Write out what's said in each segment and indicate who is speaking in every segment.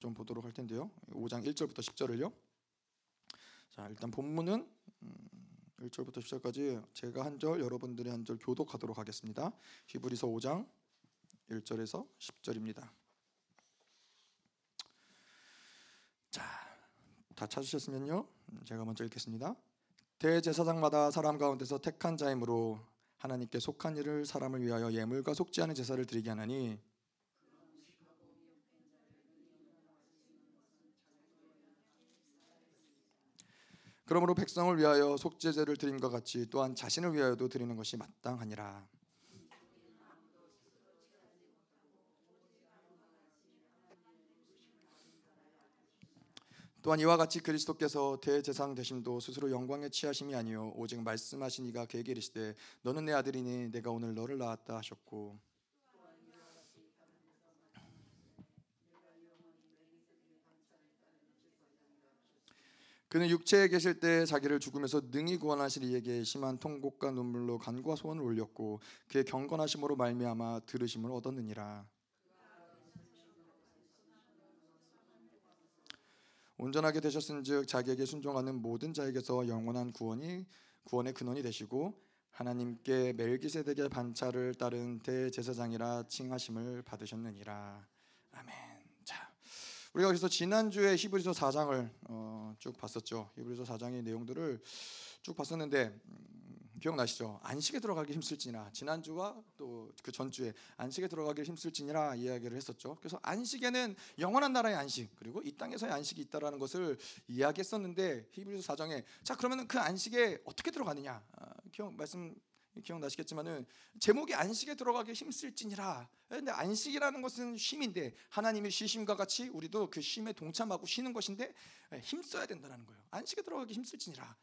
Speaker 1: 좀 보도록 할 텐데요. 5장 1절부터 10절을요. 자, 일단 본문은 1절부터 음, 10절까지 제가 한 절, 여러분들이 한 절 교독하도록 하겠습니다. 히브리서 5장 1절에서 10절입니다. 자, 다 찾으셨으면요. 음, 제가 먼저 읽겠습니다. 대제사장마다 사람 가운데서 택한 자이므로 하나님께 속한 일을 사람을 위하여 예물과 속지 않은 제사를 드리게 하나니 그러므로 백성을 위하여 속죄제를 드림과 같이 또한 자신을 위하여도 드리는 것이 마땅하니라. 또한 이와 같이 그리스도께서 대제상 되심도 스스로 영광에 취하심이 아니요 오직 말씀하신 이가 이르시되 너는 내 아들이니 내가 오늘 너를 낳았다 하셨고 그는 육체에 계실 때 자기를 죽음에서 능히 구원하실 이에게 심한 통곡과 눈물로 간과 소원을 올렸고 그의 경건하심으로 말미암아 들으심을 얻었느니라 온전하게 되셨은즉 자기에게 순종하는 모든 자에게서 영원한 구원이 구원의 근원이 되시고 하나님께 멜기세덱의 반차를 따른 대제사장이라 칭하심을 받으셨느니라. 아멘. 자, 우리가 그래서 지난주에 히브리서 4장을 어, 쭉 봤었죠. 히브리서 4장의 내용들을 쭉 봤었는데 기억나시죠? 안식에 들어가기 힘쓸지나 지난주와 또 그 전주에 안식에 들어가기 힘쓸지니라 이야기를 했었죠. 그래서 안식에는 영원한 나라의 안식 그리고 이 땅에서의 안식이 있다라는 것을 이야기했었는데 히브리서 4장에 자 그러면 그 안식에 어떻게 들어가느냐 아, 기억 말씀 기억나시겠지만은 제목이 안식에 들어가기 힘쓸지니라. 근데 안식이라는 것은 쉼인데 하나님의 쉬심과 같이 우리도 그 쉼에 동참하고 쉬는 것인데 힘써야 된다는 거예요. 안식에 들어가기 힘쓸지니라.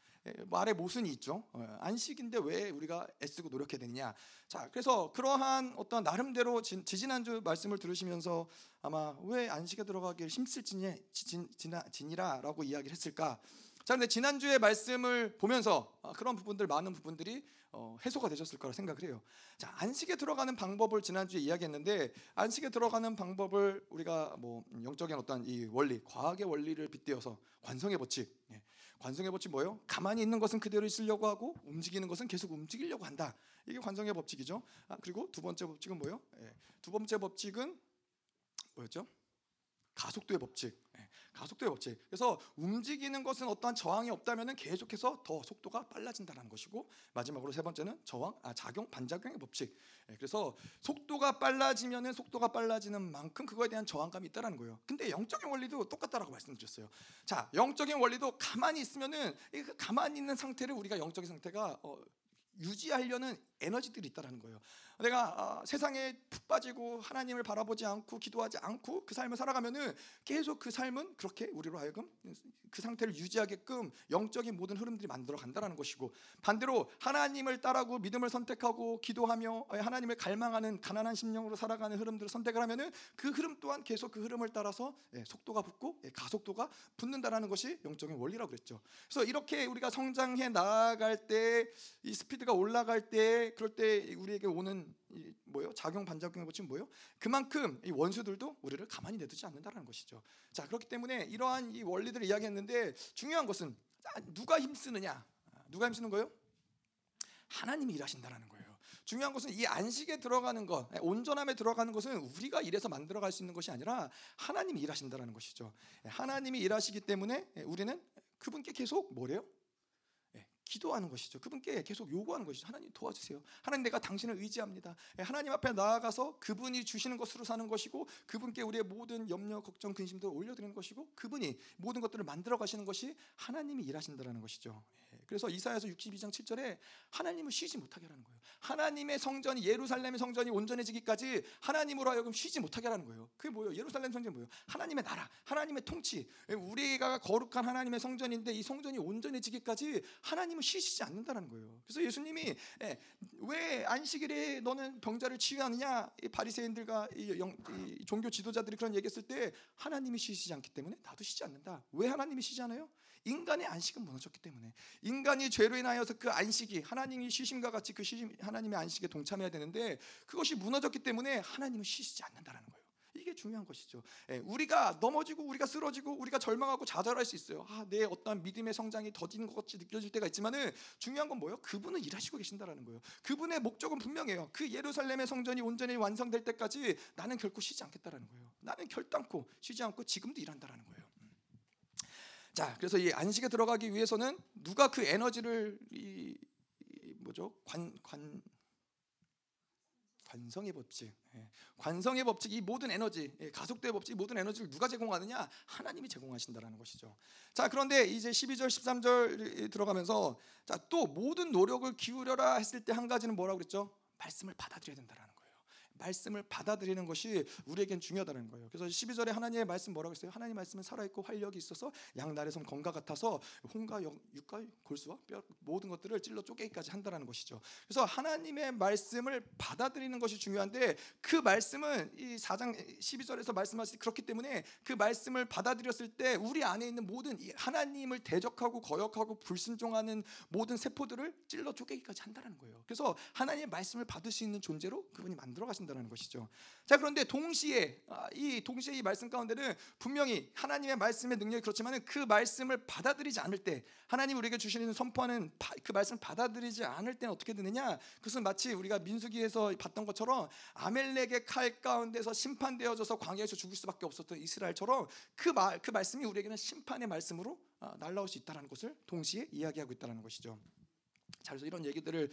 Speaker 1: 말에 모순이 있죠. 어, 안식인데 왜 우리가 애쓰고 노력해야 되느냐. 자, 그래서 그러한 어떤 나름대로 지 지난주 말씀을 들으시면서 아마 왜 안식에 들어가기 힘쓸지니라라고 이야기를 했을까? 자, 근데 지난주에 말씀을 보면서 아, 그런 부분들 많은 부분들이 어, 해소가 되셨을 거라 생각을 해요. 자, 안식에 들어가는 방법을 지난주에 이야기했는데 안식에 들어가는 방법을 우리가 뭐 영적인 어떤 이 원리, 과학의 원리를 빗대어서 관성의 법칙. 예. 관성의 법칙 뭐예요? 가만히 있는 것은 그대로 있으려고 하고 움직이는 것은 계속 움직이려고 한다. 이게 관성의 법칙이죠. 아, 그리고 두 번째 법칙은 뭐예요? 예. 두 번째 법칙은 뭐였죠? 가속도의 법칙. 예, 가속도의 법칙. 그래서 움직이는 것은 어떠한 저항이 없다면 계속해서 더 속도가 빨라진다는 것이고 마지막으로 세 번째는 저항, 아, 작용, 반작용의 법칙. 예, 그래서 속도가 빨라지면 속도가 빨라지는 만큼 그거에 대한 저항감이 있다는 거예요. 근데 영적인 원리도 똑같다라고 말씀드렸어요. 자, 영적인 원리도 가만히 있으면은 그 가만히 있는 상태를 우리가 영적인 상태가 어, 유지하려는 에너지들이 있다라는 거예요. 내가 어, 세상에 푹 빠지고 하나님을 바라보지 않고 기도하지 않고 그 삶을 살아가면은 계속 그 삶은 그렇게 우리로 하여금 그 상태를 유지하게끔 영적인 모든 흐름들이 만들어 간다라는 것이고 반대로 하나님을 따라고 믿음을 선택하고 기도하며 하나님을 갈망하는 가난한 심령으로 살아가는 흐름들을 선택을 하면은 그 흐름 또한 계속 그 흐름을 따라서 예, 속도가 붙고 예, 가속도가 붙는다라는 것이 영적인 원리라고 그랬죠. 그래서 이렇게 우리가 성장해 나아갈 때 이 스피드가 올라갈 때 그럴 때 우리에게 오는 이 뭐요? 작용 반작용의 법칙은 뭐요? 그만큼 이 원수들도 우리를 가만히 내두지 않는다라는 것이죠. 자 그렇기 때문에 이러한 이 원리들을 이야기했는데 중요한 것은 누가 힘쓰느냐? 누가 힘쓰는 거예요? 하나님이 일하신다라는 거예요. 중요한 것은 이 안식에 들어가는 것, 온전함에 들어가는 것은 우리가 일해서 만들어갈 수 있는 것이 아니라 하나님이 일하신다라는 것이죠. 하나님이 일하시기 때문에 우리는 그분께 계속 뭐래요? 기도하는 것이죠. 그분께 계속 요구하는 것이죠. 하나님 도와주세요. 하나님 내가 당신을 의지합니다. 예, 하나님 앞에 나아가서 그분이 주시는 것으로 사는 것이고 그분께 우리의 모든 염려, 걱정, 근심도 올려드리는 것이고 그분이 모든 것들을 만들어 가시는 것이 하나님이 일하신다라는 것이죠. 예, 그래서 이사야서 62장 7절에 하나님을 쉬지 못하게 하는 거예요. 하나님의 성전이 예루살렘의 성전이 온전해지기까지 하나님으로 하여금 쉬지 못하게 하는 거예요. 그게 뭐예요? 예루살렘 성전이 뭐예요? 하나님의 나라, 하나님의 통치. 예, 우리가 거룩한 하나님의 성전인데 이 성전이 온전해지기까지 하나님 하나님은 쉬시지 않는다는 거예요. 그래서 예수님이 예, 왜 안식일에 너는 병자를 치유하느냐? 이 바리새인들과 이, 영, 이 종교 지도자들이 그런 얘기했을 때 하나님이 쉬시지 않기 때문에 나도 쉬지 않는다. 왜 하나님이 쉬지 않아요? 인간의 안식은 무너졌기 때문에 인간이 죄로 인하여서 그 안식이 하나님이 쉬심과 같이 그 쉬심 하나님의 안식에 동참해야 되는데 그것이 무너졌기 때문에 하나님은 쉬시지 않는다라는 거예요. 이게 중요한 것이죠. 예, 우리가 넘어지고 우리가 쓰러지고 우리가 절망하고 좌절할 수 있어요. 아, 내 어떤 믿음의 성장이 더디는 것 같이 느껴질 때가 있지만은 중요한 건 뭐예요? 그분은 일하시고 계신다라는 거예요. 그분의 목적은 분명해요. 그 예루살렘의 성전이 온전히 완성될 때까지 나는 결코 쉬지 않겠다라는 거예요. 나는 결단코 쉬지 않고 지금도 일한다라는 거예요. 음. 자, 그래서 이 안식에 들어가기 위해서는 누가 그 에너지를 이, 이 뭐죠? 관 관 관성의 법칙, 예. 관성의 법칙, 이 모든 에너지, 예, 가속도의 법칙, 이 모든 에너지를 누가 제공하느냐? 하나님이 제공하신다라는 것이죠. 자, 그런데 이제 12절, 13절 들어가면서 자, 또 모든 노력을 기울여라 했을 때 한 가지는 뭐라고 그랬죠? 말씀을 받아들여야 된다라는. 말씀을 받아들이는 것이 우리에겐 중요하다는 거예요. 그래서 12절에 하나님의 말씀 뭐라고 했어요? 하나님 말씀은 살아있고 활력이 있어서 솜 검과 같아서 홍과 영, 육과 골수와 뼈 모든 것들을 찔러 쪼개기까지 한다는 것이죠. 그래서 하나님의 말씀을 받아들이는 것이 중요한데 그 말씀은 이 4장 12절에서 말씀하시 그렇기 때문에 그 말씀을 받아들였을 때 우리 안에 있는 모든 하나님을 대적하고 거역하고 불순종하는 모든 세포들을 찔러 쪼개기까지 한다는 거예요. 그래서 하나님의 말씀을 받을 수 있는 존재로 그분이 만들어 가신 하신다는 것이죠. 자 그런데 동시에 아, 이 동시에 이 말씀 가운데는 분명히 하나님의 말씀의 능력이 그렇지만은 그 말씀을 받아들이지 않을 때 하나님 우리에게 주시는 선포하는 그 말씀을 받아들이지 않을 때는 어떻게 되느냐? 그것은 마치 우리가 민수기에서 봤던 것처럼 아멜렉의 칼 가운데서 심판되어져서 광야에서 죽을 수밖에 없었던 이스라엘처럼 그 말 그 말씀이 우리에게는 심판의 말씀으로 아, 날라올 수 있다는 것을 동시에 이야기하고 있다는 것이죠. 자, 그래서 이런 얘기들을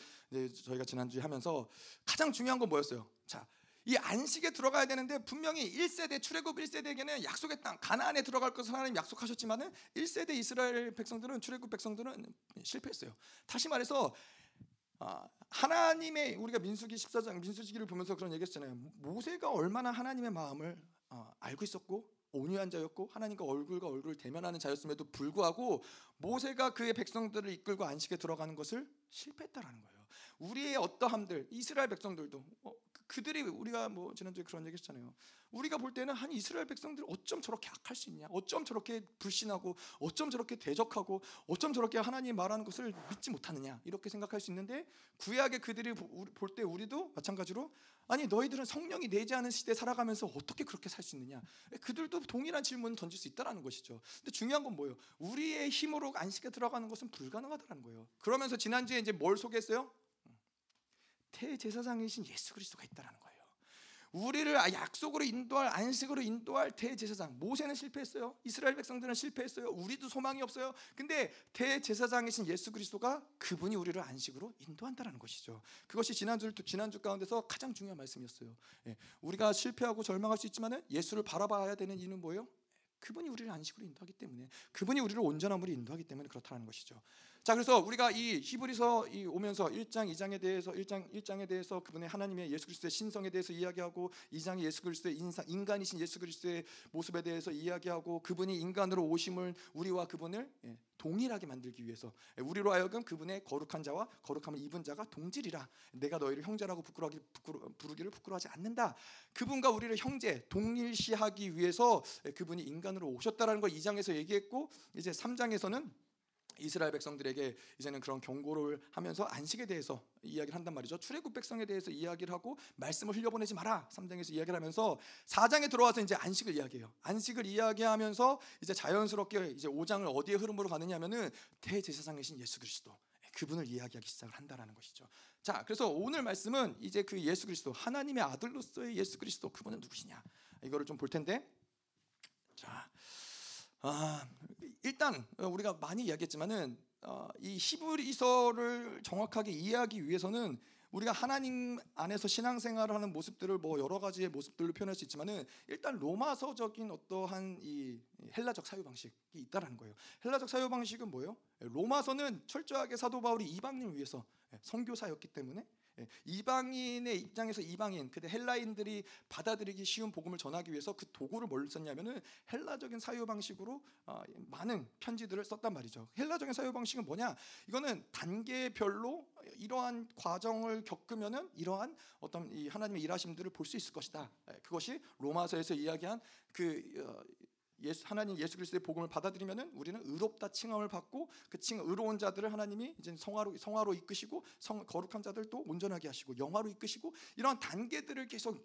Speaker 1: 저희가 지난주에 하면서 가장 중요한 건 뭐였어요? 자, 이 안식에 들어가야 되는데 분명히 1세대 출애굽 1세대에게는 약속의 땅 가나안에 들어갈 것을 하나님 약속하셨지만은 1세대 이스라엘 백성들은 출애굽 백성들은 실패했어요. 다시 말해서 아, 하나님의 우리가 민수기 14장 민수기를 보면서 그런 얘기했잖아요. 모세가 얼마나 하나님의 마음을 어, 알고 있었고 온유한 자였고 하나님과 얼굴과 얼굴을 대면하는 자였음에도 불구하고 모세가 그의 백성들을 이끌고 안식에 들어가는 것을 실패했다라는 거예요. 우리의 어떠함들 이스라엘 백성들도 어, 그, 그들이 우리가 뭐 지난주에 그런 얘기 했잖아요. 우리가 볼 때는 한 이스라엘 백성들 어쩜 저렇게 악할 수 있냐? 어쩜 저렇게 불신하고 어쩜 저렇게 대적하고 어쩜 저렇게 하나님 말하는 것을 믿지 못하느냐? 이렇게 생각할 수 있는데 구약의 그들이 볼 때 우리도 마찬가지로 아니 너희들은 성령이 내지 않은 시대에 살아가면서 어떻게 그렇게 살 수 있느냐? 그들도 동일한 질문을 던질 수 있다라는 것이죠. 근데 중요한 건 뭐예요? 우리의 힘으로 안식에 들어가는 것은 불가능하다는 거예요. 그러면서 지난주에 이제 뭘 소개했어요? 대제사장이신 예수 그리스도가 있다라는 거예요. 우리를 약속으로 인도할 안식으로 인도할 대제사장 모세는 실패했어요. 이스라엘 백성들은 실패했어요. 우리도 소망이 없어요. 근데 대제사장이신 예수 그리스도가 그분이 우리를 안식으로 인도한다라는 것이죠. 그것이 지난주 지난주 가운데서 가장 중요한 말씀이었어요. 예, 우리가 실패하고 절망할 수 있지만은 예수를 바라봐야 되는 이유는 뭐예요? 그분이 우리를 안식으로 인도하기 때문에 그분이 우리를 온전함으로 인도하기 때문에 그렇다는 것이죠. 자, 그래서 우리가 이 히브리서 이 오면서 1장, 2장에 대해서 1장, 1장에 대해서 그분의 하나님의 예수 그리스도의 신성에 대해서 이야기하고 2장에 예수 그리스도의 인상, 인간이신 예수 그리스도의 모습에 대해서 이야기하고 그분이 인간으로 오심을 우리와 그분을 예, 동일하게 만들기 위해서 예, 우리로 하여금 그분의 거룩한 자와 거룩함을 입은 자가 동질이라 내가 너희를 형제라고 부끄러기 부르기를 부끄러워하지 않는다. 그분과 우리를 형제 동일시하기 위해서 예, 그분이 인간으로 오셨다라는 걸 2장에서 얘기했고 이제 3장에서는 이스라엘 백성들에게 이제는 그런 경고를 하면서 안식에 대해서 이야기를 한단 말이죠. 출애굽 백성에 대해서 이야기를 하고 말씀을 흘려보내지 마라. 3장에서 이야기를 하면서 4장에 들어와서 이제 안식을 이야기해요. 안식을 이야기하면서 이제 자연스럽게 이제 5장을 어디에 흐름으로 가느냐면은 대제사장이신 예수 그리스도 그분을 이야기하기 시작을 한다라는 것이죠. 자, 그래서 오늘 말씀은 이제 그 예수 그리스도 하나님의 아들로서의 예수 그리스도 그분은 누구시냐 이거를 좀 볼 텐데 자, 아, 일단 우리가 많이 이야기했지만은 어, 이 히브리서를 정확하게 이해하기 위해서는 우리가 하나님 안에서 신앙생활을 하는 모습들을 뭐 여러 가지의 모습들로 표현할 수 있지만은 일단 로마서적인 어떠한 이 헬라적 사유 방식이 있다라는 거예요. 헬라적 사유 방식은 뭐예요? 로마서는 철저하게 사도 바울이 이방인을 위해서 선교사였기 때문에 예, 이방인의 입장에서 이방인, 그때 헬라인들이 받아들이기 쉬운 복음을 전하기 위해서 그 도구를 뭘 썼냐면은 헬라적인 사유 방식으로 어, 많은 편지들을 썼단 말이죠. 헬라적인 사유 방식은 뭐냐? 이거는 단계별로 이러한 과정을 겪으면은 이러한 어떤 이 하나님의 일하심들을 볼 수 있을 것이다. 예, 그것이 로마서에서 이야기한 그 어, 예수 하나님 예수 그리스도의 복음을 받아들이면은 우리는 의롭다 칭함을 받고 그 칭 의로운 자들을 하나님이 이제 성화로 성화로 이끄시고 성 거룩한 자들도 온전하게 하시고 영화로 이끄시고 이러한 단계들을 계속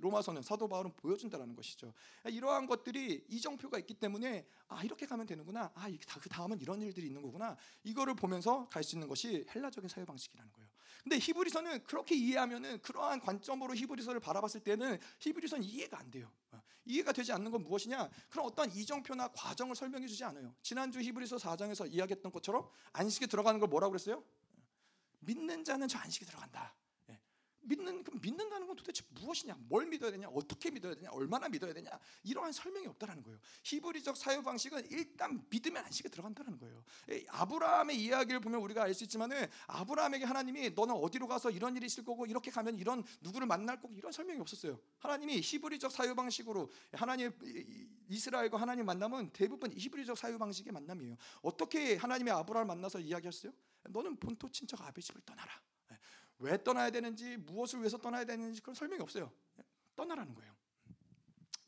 Speaker 1: 로마서는 사도 바울은 보여준다라는 것이죠. 이러한 것들이 이정표가 있기 때문에 아 이렇게 가면 되는구나. 아그 다음은 이런 일들이 있는 거구나. 이거를 보면서 갈 수 있는 것이 헬라적인 사유 방식이라는 거예요. 근데 히브리서는 그렇게 이해하면은 그러한 관점으로 히브리서를 바라봤을 때는 히브리서는 이해가 안 돼요. 어, 이해가 되지 않는 건 무엇이냐? 그런 어떤 이정표나 과정을 설명해 주지 않아요. 지난주 히브리서 4장에서 이야기했던 것처럼 안식에 들어가는 걸 뭐라고 그랬어요? 믿는 자는 저 안식에 들어간다. 예. 믿는 그럼 믿는다는 건 도대체 무엇이냐? 뭘 믿어야 되냐? 어떻게 믿어야 되냐? 얼마나 믿어야 되냐? 이러한 설명이 없다라는 거예요. 히브리적 사유 방식은 일단 믿으면 안식에 들어간다는 거예요. 예, 아브라함의 이야기를 보면 우리가 알 수 있지만은 아브라함에게 하나님이 너는 어디로 가서 이런 일이 있을 거고 이렇게 가면 이런 누구를 만날 거고 이런 설명이 없었어요. 하나님이 히브리적 사유 방식으로 하나님 이스라엘과 하나님 만남은 대부분 히브리적 사유 방식의 만남이에요. 어떻게 하나님의 아브라함을 만나서 이야기했어요? 너는 본토 친척 아베 집을 떠나라. 예. 왜 떠나야 되는지 무엇을 위해서 떠나야 되는지 그런 설명이 없어요. 예. 떠나라는 거예요.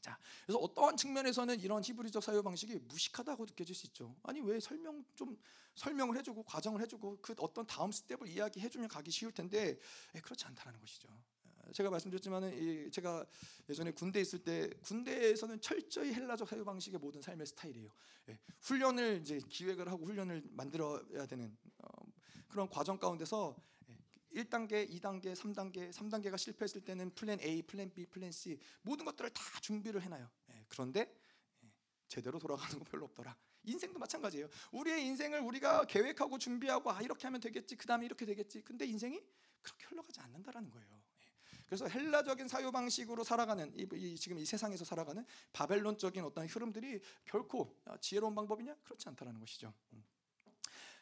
Speaker 1: 자, 그래서 어떠한 측면에서는 이런 히브리적 사유 방식이 무식하다고 느껴질 수 있죠. 아니 왜 설명 좀 설명을 해주고 과정을 해주고 그 어떤 다음 스텝을 이야기해주면 가기 쉬울 텐데 예, 그렇지 않다는 것이죠. 어, 제가 말씀드렸지만은 이 제가 예전에 군대 있을 때 군대에서는 철저히 헬라적 사유 방식의 모든 삶의 스타일이에요. 예, 훈련을 이제 기획을 하고 훈련을 만들어야 되는 어, 그런 과정 가운데서 예, 1단계, 2단계, 3단계, 3단계가 실패했을 때는 플랜 A, 플랜 B, 플랜 C 모든 것들을 다 준비를 해놔요. 예, 그런데 예, 제대로 돌아가는 건 별로 없더라. 인생도 마찬가지예요. 우리의 인생을 우리가 계획하고 준비하고 아 이렇게 하면 되겠지. 그 다음에 이렇게 되겠지. 근데 인생이 그렇게 흘러가지 않는다라는 거예요. 예. 그래서 헬라적인 사유 방식으로 살아가는 이, 이 지금 이 세상에서 살아가는 바벨론적인 어떤 흐름들이 결코 어, 지혜로운 방법이냐? 그렇지 않다라는 것이죠. 음.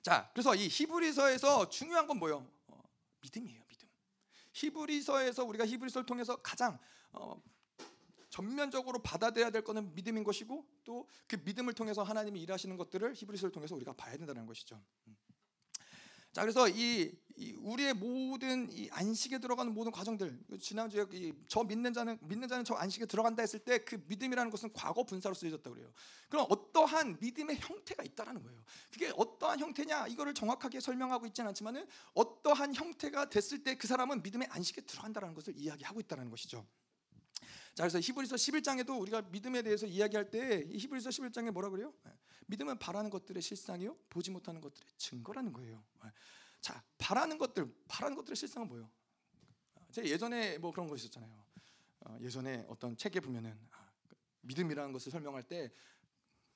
Speaker 1: 자, 그래서 이 히브리서에서 중요한 건 뭐예요? 어, 믿음이에요, 믿음. 히브리서에서 우리가 히브리서를 통해서 가장 어, 전면적으로 받아들여야 될 것은 믿음인 것이고 또 그 믿음을 통해서 하나님이 일하시는 것들을 히브리서를 통해서 우리가 봐야 된다는 것이죠. 음. 자, 그래서 이, 이 우리의 모든 이 안식에 들어가는 모든 과정들 지난주에 이 저 믿는 자는 믿는 자는 저 안식에 들어간다 했을 때 그 믿음이라는 것은 과거 분사로 쓰여졌다 그래요. 그럼 어떠한 믿음의 형태가 있다라는 거예요. 그게 어떠한 형태냐 이거를 정확하게 설명하고 있지는 않지만은 어떠한 형태가 됐을 때 그 사람은 믿음의 안식에 들어간다라는 것을 이야기하고 있다는 것이죠. 자 그래서 히브리서 11장에도 우리가 믿음에 대해서 이야기할 때이 히브리서 11장에 뭐라 그래요? 예, 믿음은 바라는 것들의 실상이요 보지 못하는 것들의 증거라는 거예요. 예. 자 바라는 것들 바라는 것들의 실상은 뭐예요? 제가 예전에 뭐 그런 거 있었잖아요. 어, 예전에 어떤 책에 보면은 아, 그 믿음이라는 것을 설명할 때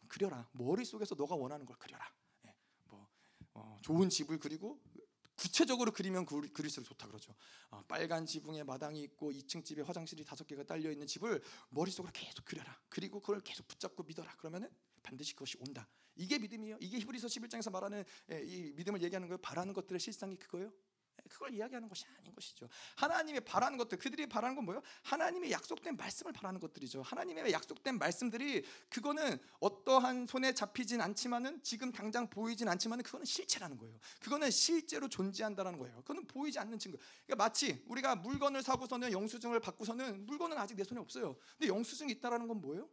Speaker 1: 그려라 머릿속에서 너가 원하는 걸 그려라. 예, 뭐 어, 좋은 집을 그리고 구체적으로 그리면 그- 그릴수록 좋다 그러죠. 어, 빨간 지붕에 마당이 있고 2층 집에 화장실이 다섯 개가 딸려 있는 집을 머릿속으로 계속 그려라. 그리고 그걸 계속 붙잡고 믿어라. 그러면은 반드시 그것이 온다. 이게 믿음이에요. 이게 히브리서 11장에서 말하는 예, 이 믿음을 얘기하는 거예요. 바라는 것들의 실상이 그거예요. 예, 그걸 이야기하는 것이 아닌 것이죠. 하나님의 바라는 것들, 그들이 바라는 건 뭐예요? 하나님의 약속된 말씀을 바라는 것들이죠. 하나님의 약속된 말씀들이 그거는 어떠한 손에 잡히진 않지만은 지금 당장 보이진 않지만은 그거는 실체라는 거예요. 그거는 실제로 존재한다라는 거예요. 그거는 보이지 않는 증거. 그러니까 마치 우리가 물건을 사고서는 영수증을 받고서는 물건은 아직 내 손에 없어요. 근데 영수증이 있다라는 건 뭐예요?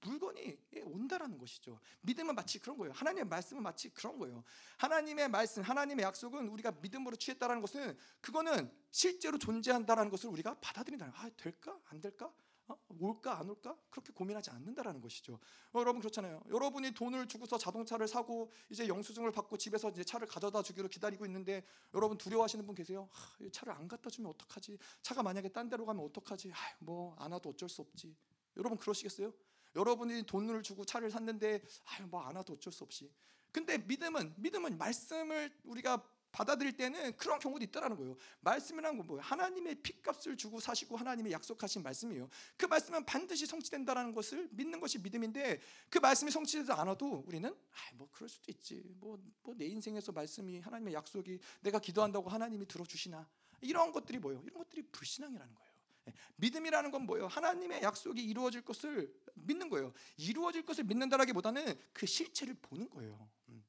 Speaker 1: 물건이 온다라는 것이죠. 믿음은 마치 그런 거예요. 하나님의 말씀은 마치 그런 거예요. 하나님의 말씀, 하나님의 약속은 우리가 믿음으로 취했다라는 것은 그거는 실제로 존재한다라는 것을 우리가 받아들인다는 거예요. 아, 될까? 안 될까? 어? 올까 안 올까? 그렇게 고민하지 않는다라는 것이죠. 어, 여러분 그렇잖아요. 여러분이 돈을 주고서 자동차를 사고 이제 영수증을 받고 집에서 이제 차를 가져다 주기로 기다리고 있는데 여러분 두려워하시는 분 계세요. 하, 이 차를 안 갖다 주면 어떡하지? 차가 만약에 딴 데로 가면 어떡하지? 아, 뭐안 와도 어쩔 수 없지. 여러분 그러시겠어요? 여러분이 돈을 주고 차를 샀는데 아유 뭐 안 와도 어쩔 수 없이. 근데 믿음은 믿음은 말씀을 우리가 받아들일 때는 그런 경우도 있다라는 거예요. 말씀이라는 건 뭐예요? 하나님의 핏값을 주고 사시고 하나님의 약속하신 말씀이에요. 그 말씀은 반드시 성취된다라는 것을 믿는 것이 믿음인데 그 말씀이 성취되지 않아도 우리는 아 뭐 그럴 수도 있지. 뭐 뭐 내 인생에서 말씀이 하나님의 약속이 내가 기도한다고 하나님이 들어주시나 이런 것들이 뭐예요? 이런 것들이 불신앙이라는 거예요. 예, 믿음이라는 건 뭐예요? 하나님의 약속이 이루어질 것을 믿는 거예요. 이루어질 것을 믿는다라기보다는 그 실체를 보는 거예요. 음.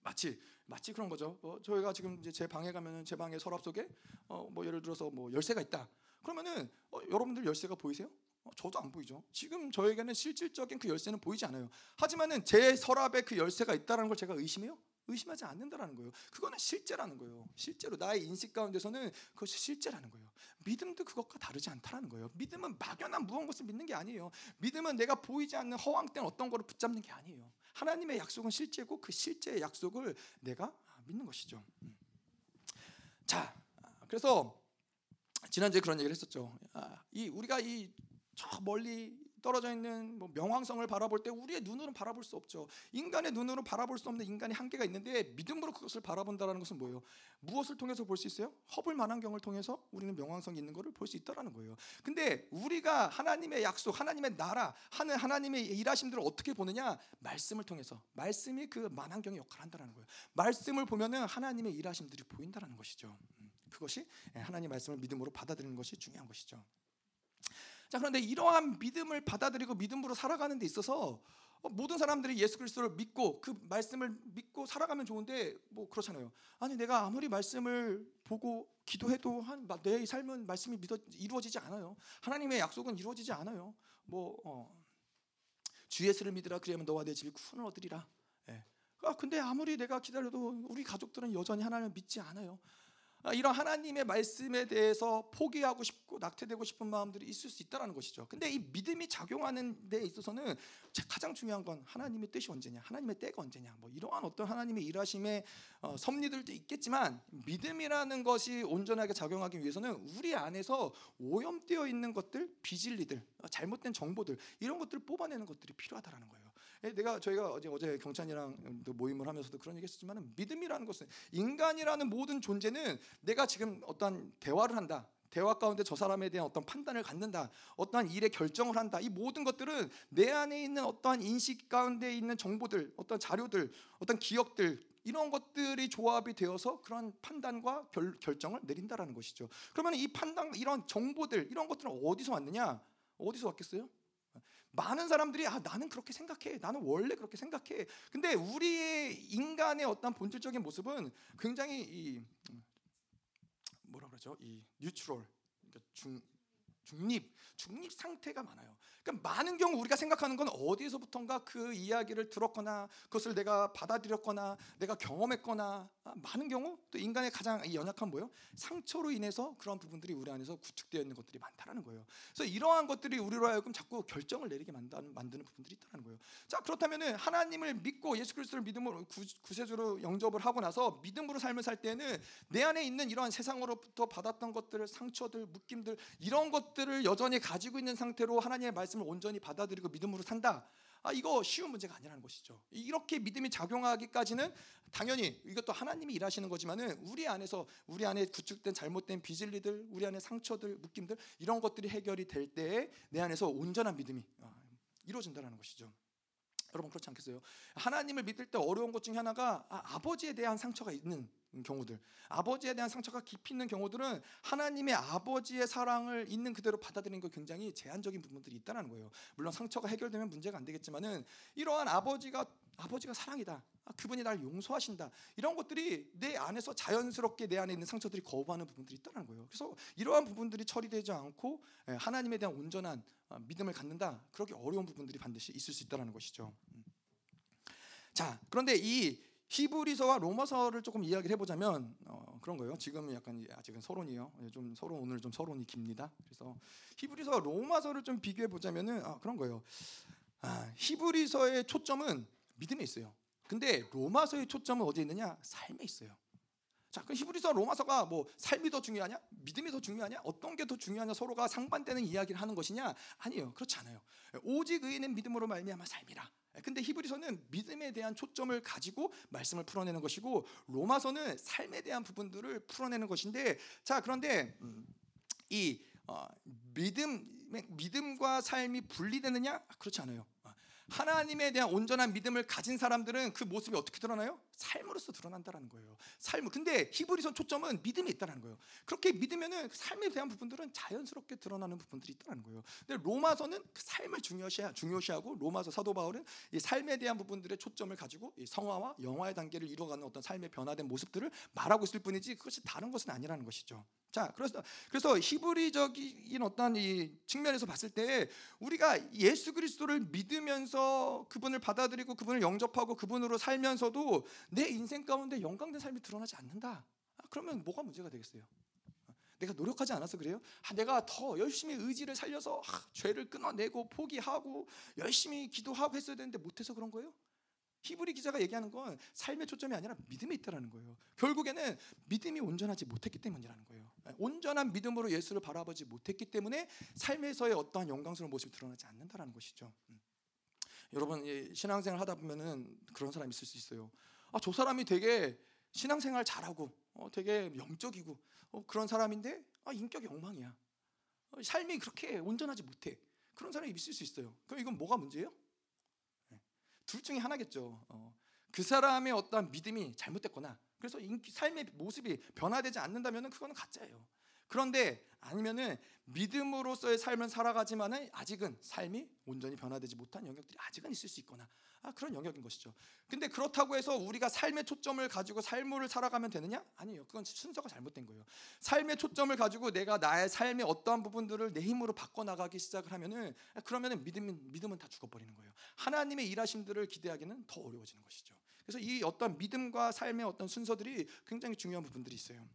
Speaker 1: 마치 마치 그런 거죠. 어, 저희가 지금 이제 제 방에 가면은 제 방의 서랍 속에 어, 뭐 예를 들어서 뭐 열쇠가 있다. 그러면은 어, 여러분들 열쇠가 보이세요? 어, 저도 안 보이죠. 지금 저에게는 실질적인 그 열쇠는 보이지 않아요. 하지만은 제 서랍에 그 열쇠가 있다는 걸 제가 의심해요? 의심하지 않는다라는 거예요. 그거는 실제라는 거예요. 실제로 나의 인식 가운데서는 그것이 실제라는 거예요. 믿음도 그것과 다르지 않다라는 거예요. 믿음은 막연한 무언 것을 믿는 게 아니에요. 믿음은 내가 보이지 않는 허황된 어떤 거를 붙잡는 게 아니에요. 하나님의 약속은 실제고 그 실제의 약속을 내가 믿는 것이죠. 음. 자, 그래서 지난주에 그런 얘기를 했었죠. 아, 이 우리가 이 저 멀리 떨어져 있는 뭐 명왕성을 바라볼 때 우리의 눈으로는 바라볼 수 없죠. 인간의 눈으로 바라볼 수 없는 인간의 한계가 있는데 믿음으로 그것을 바라본다는 것은 뭐예요? 무엇을 통해서 볼 수 있어요? 허블 만환경을 통해서 우리는 명왕성이 있는 것을 볼 수 있다라는 거예요. 근데 우리가 하나님의 약속, 하나님의 나라, 하는 하나님의 일하심들을 어떻게 보느냐? 말씀을 통해서 말씀이 그 만환경의 역할을 한다는 거예요. 말씀을 보면은 하나님의 일하심들이 보인다는 것이죠. 음, 그것이 하나님 말씀을 믿음으로 받아들이는 것이 중요한 것이죠. 자 그런데 이러한 믿음을 받아들이고 믿음으로 살아가는 데 있어서 어, 모든 사람들이 예수 그리스도를 믿고 그 말씀을 믿고 살아가면 좋은데 뭐 그렇잖아요. 아니 내가 아무리 말씀을 보고 기도해도 한 내 삶은 말씀이 믿어 이루어지지 않아요. 하나님의 약속은 이루어지지 않아요. 뭐 어, 주 예수를 믿으라 그리하면 너와 내 집이 구원을 얻으리라. 예. 아 근데 아무리 내가 기다려도 우리 가족들은 여전히 하나님을 믿지 않아요. 아, 이런 하나님의 말씀에 대해서 포기하고 싶고 낙태되고 싶은 마음들이 있을 수 있다라는 것이죠. 근데 이 믿음이 작용하는 데 있어서는 가장 중요한 건 하나님의 뜻이 언제냐, 하나님의 때가 언제냐, 뭐 이러한 어떤 하나님의 일하심의 어, 섭리들도 있겠지만 믿음이라는 것이 온전하게 작용하기 위해서는 우리 안에서 오염되어 있는 것들, 비진리들, 어, 잘못된 정보들 이런 것들을 뽑아내는 것들이 필요하다라는 거예요. 예, 내가 저희가 어제 어제 경찬이랑 모임을 하면서도 그런 얘기했었지만 믿음이라는 것은 인간이라는 모든 존재는 내가 지금 어떤 대화를 한다. 대화 가운데 저 사람에 대한 어떤 판단을 갖는다. 어떠한 일에 결정을 한다. 이 모든 것들은 내 안에 있는 어떠한 인식 가운데 있는 정보들, 어떤 자료들, 어떤 기억들 이런 것들이 조합이 되어서 그런 판단과 결, 결정을 내린다라는 것이죠. 그러면 이 판단 이런 정보들 이런 것들은 어디서 왔느냐? 어디서 왔겠어요? 많은 사람들이 아 나는 그렇게 생각해. 나는 원래 그렇게 생각해. 근데 우리의 인간의 어떤 본질적인 모습은 굉장히 이 뭐라 그러죠? 이 뉴트럴 그러니까 중 중립 중립 상태가 많아요. 그러니까 많은 경우 우리가 생각하는 건 어디에서부턴가 그 이야기를 들었거나 그것을 내가 받아들였거나 내가 경험했거나 아, 많은 경우 또 인간의 가장 연약한 뭐요? 상처로 인해서 그런 부분들이 우리 안에서 구축되어 있는 것들이 많다라는 거예요. 그래서 이러한 것들이 우리로 하여금 자꾸 결정을 내리게 만드는, 만드는 부분들이 있다는 거예요. 자 그렇다면은 하나님을 믿고 예수 그리스도를 믿음으로 구, 구세주로 영접을 하고 나서 믿음으로 삶을 살 때는 내 안에 있는 이러한 세상으로부터 받았던 것들, 상처들, 묶임들 이런 것 들을 여전히 가지고 있는 상태로 하나님의 말씀을 온전히 받아들이고 믿음으로 산다. 아 이거 쉬운 문제가 아니라는 것이죠. 이렇게 믿음이 작용하기까지는 당연히 이것도 하나님이 일하시는 거지만은 우리 안에서 우리 안에 구축된 잘못된 비질리들, 우리 안에 상처들, 묶임들 이런 것들이 해결이 될 때에 내 안에서 온전한 믿음이 아, 이루어진다는 것이죠. 여러분 그렇지 않겠어요? 하나님을 믿을 때 어려운 것 중에 하나가 아, 버지에 대한 상처가 있는 경우들, 아버지에 대한 상처가 깊이 있는 경우들은 하나님의 아버지의 사랑을 있는 그대로 받아들이는 거 굉장히 제한적인 부분들이 있다는 거예요. 물론 상처가 해결되면 문제가 안 되겠지만은 이러한 아버지가 아버지가 사랑이다. 아, 그분이 날 용서하신다. 이런 것들이 내 안에서 자연스럽게 내 안에 있는 상처들이 거부하는 부분들이 있다는 거예요. 그래서 이러한 부분들이 처리되지 않고 예, 하나님에 대한 온전한 어, 믿음을 갖는다. 그렇게 어려운 부분들이 반드시 있을 수 있다는 것이죠. 음. 자, 그런데 이 히브리서와 로마서를 조금 이야기를 해보자면 어, 그런 거예요. 지금 약간 아직은 서론이요. 예, 좀 서론 오늘 좀 서론이 깁니다. 그래서 히브리서와 로마서를 좀 비교해 보자면은 아, 그런 거예요. 아, 히브리서의 초점은 믿음에 있어요. 근데 로마서의 초점은 어디에 있느냐? 삶에 있어요. 자, 그 히브리서 로마서가 뭐 삶이 더 중요하냐? 믿음이 더 중요하냐? 어떤 게 더 중요하냐? 서로가 상반되는 이야기를 하는 것이냐? 아니에요. 그렇지 않아요. 오직 의인은 믿음으로 말미암아 삶이라. 근데 히브리서는 믿음에 대한 초점을 가지고 말씀을 풀어내는 것이고 로마서는 삶에 대한 부분들을 풀어내는 것인데 자 그런데 음, 이 어, 믿음 믿음과 삶이 분리되느냐 그렇지 않아요. 어, 하나님에 대한 온전한 믿음을 가진 사람들은 그 모습이 어떻게 드러나요? 삶으로서 드러난다라는 거예요. 삶. 근데 히브리서 초점은 믿음이 있다는 거예요. 그렇게 믿으면은 그 삶에 대한 부분들은 자연스럽게 드러나는 부분들이 있다는 거예요. 근데 로마서는 그 삶을 중요시 중요시하고 로마서 사도 바울은 이 삶에 대한 부분들의 초점을 가지고 이 성화와 영화의 단계를 이루어가는 어떤 삶의 변화된 모습들을 말하고 있을 뿐이지 그것이 다른 것은 아니라는 것이죠. 자, 그래서 그래서 히브리적인 어떤 이 측면에서 봤을 때 우리가 예수 그리스도를 믿으면서 그분을 받아들이고 그분을 영접하고 그분으로 살면서도 내 인생 가운데 영광된 삶이 드러나지 않는다. 아, 그러면 뭐가 문제가 되겠어요? 내가 노력하지 않아서 그래요? 아, 내가 더 열심히 의지를 살려서 아, 죄를 끊어내고 포기하고 열심히 기도하고 했어야 되는데 못해서 그런 거예요? 히브리 기자가 얘기하는 건 삶의 초점이 아니라 믿음에 있다라는 거예요. 결국에는 믿음이 온전하지 못했기 때문이라는 거예요. 온전한 믿음으로 예수를 바라보지 못했기 때문에 삶에서의 어떠한 영광스러운 모습이 드러나지 않는다라는 것이죠. 음. 여러분 신앙생활 하다 보면은 그런 사람 있을 수 있어요. 아, 저 사람이 되게 신앙생활 잘하고 어, 되게 영적이고 어, 그런 사람인데 아, 인격이 엉망이야. 어, 삶이 그렇게 온전하지 못해. 그런 사람이 있을 수 있어요. 그럼 이건 뭐가 문제예요? 둘 중에 하나겠죠. 어, 그 사람의 어떤 믿음이 잘못됐거나 그래서 인기, 삶의 모습이 변화되지 않는다면 그거는 가짜예요. 그런데 아니면은 믿음으로서의 삶을 살아가지만은 아직은 삶이 온전히 변화되지 못한 영역들이 아직은 있을 수 있거나 아, 그런 영역인 것이죠. 근데 그렇다고 해서 우리가 삶의 초점을 가지고 삶을 살아가면 되느냐? 아니에요. 그건 순서가 잘못된 거예요. 삶의 초점을 가지고 내가 나의 삶의 어떠한 부분들을 내 힘으로 바꿔 나가기 시작을 하면은 그러면은 믿음은 믿음은 다 죽어버리는 거예요. 하나님의 일하심들을 기대하기는 더 어려워지는 것이죠. 그래서 이 어떤 믿음과 삶의 어떤 순서들이 굉장히 중요한 부분들이 있어요.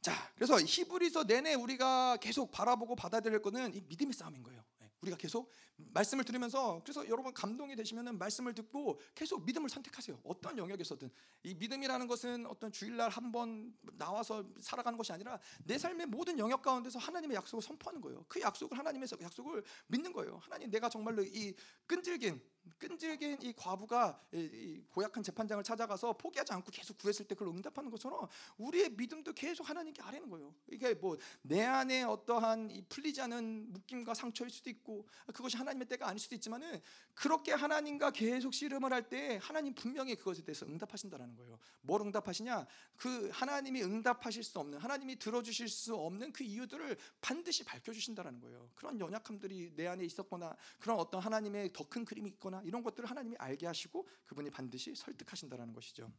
Speaker 1: 음. 자, 그래서 히브리서 내내 우리가 계속 바라보고 받아들일 거는 이 믿음의 싸움인 거예요. 우리가 계속 말씀을 들으면서 그래서 여러분 감동이 되시면은 말씀을 듣고 계속 믿음을 선택하세요. 어떤 영역에서든 이 믿음이라는 것은 어떤 주일날 한 번 나와서 살아가는 것이 아니라 내 삶의 모든 영역 가운데서 하나님의 약속을 선포하는 거예요. 그 약속을 하나님의 약속을 믿는 거예요. 하나님 내가 정말로 이 끈질긴 끈질긴 이 과부가 이 고약한 재판장을 찾아가서 포기하지 않고 계속 구했을 때 그걸 응답하는 것처럼 우리의 믿음도 계속 하나님께 아뢰는 거예요. 이게 뭐 내 안에 어떠한 이 풀리지 않은 묶임과 상처일 수도 있고 그것이 하나님의 때가 아닐 수도 있지만은 그렇게 하나님과 계속 씨름을 할 때 하나님 분명히 그것에 대해서 응답하신다라는 거예요. 뭘 응답하시냐? 그 하나님이 응답하실 수 없는 하나님이 들어주실 수 없는 그 이유들을 반드시 밝혀주신다라는 거예요. 그런 연약함들이 내 안에 있었거나 그런 어떤 하나님의 더 큰 그림이 있거나 이런 것들을 하나님이 알게 하시고 그분이 반드시 설득하신다라는 것이죠.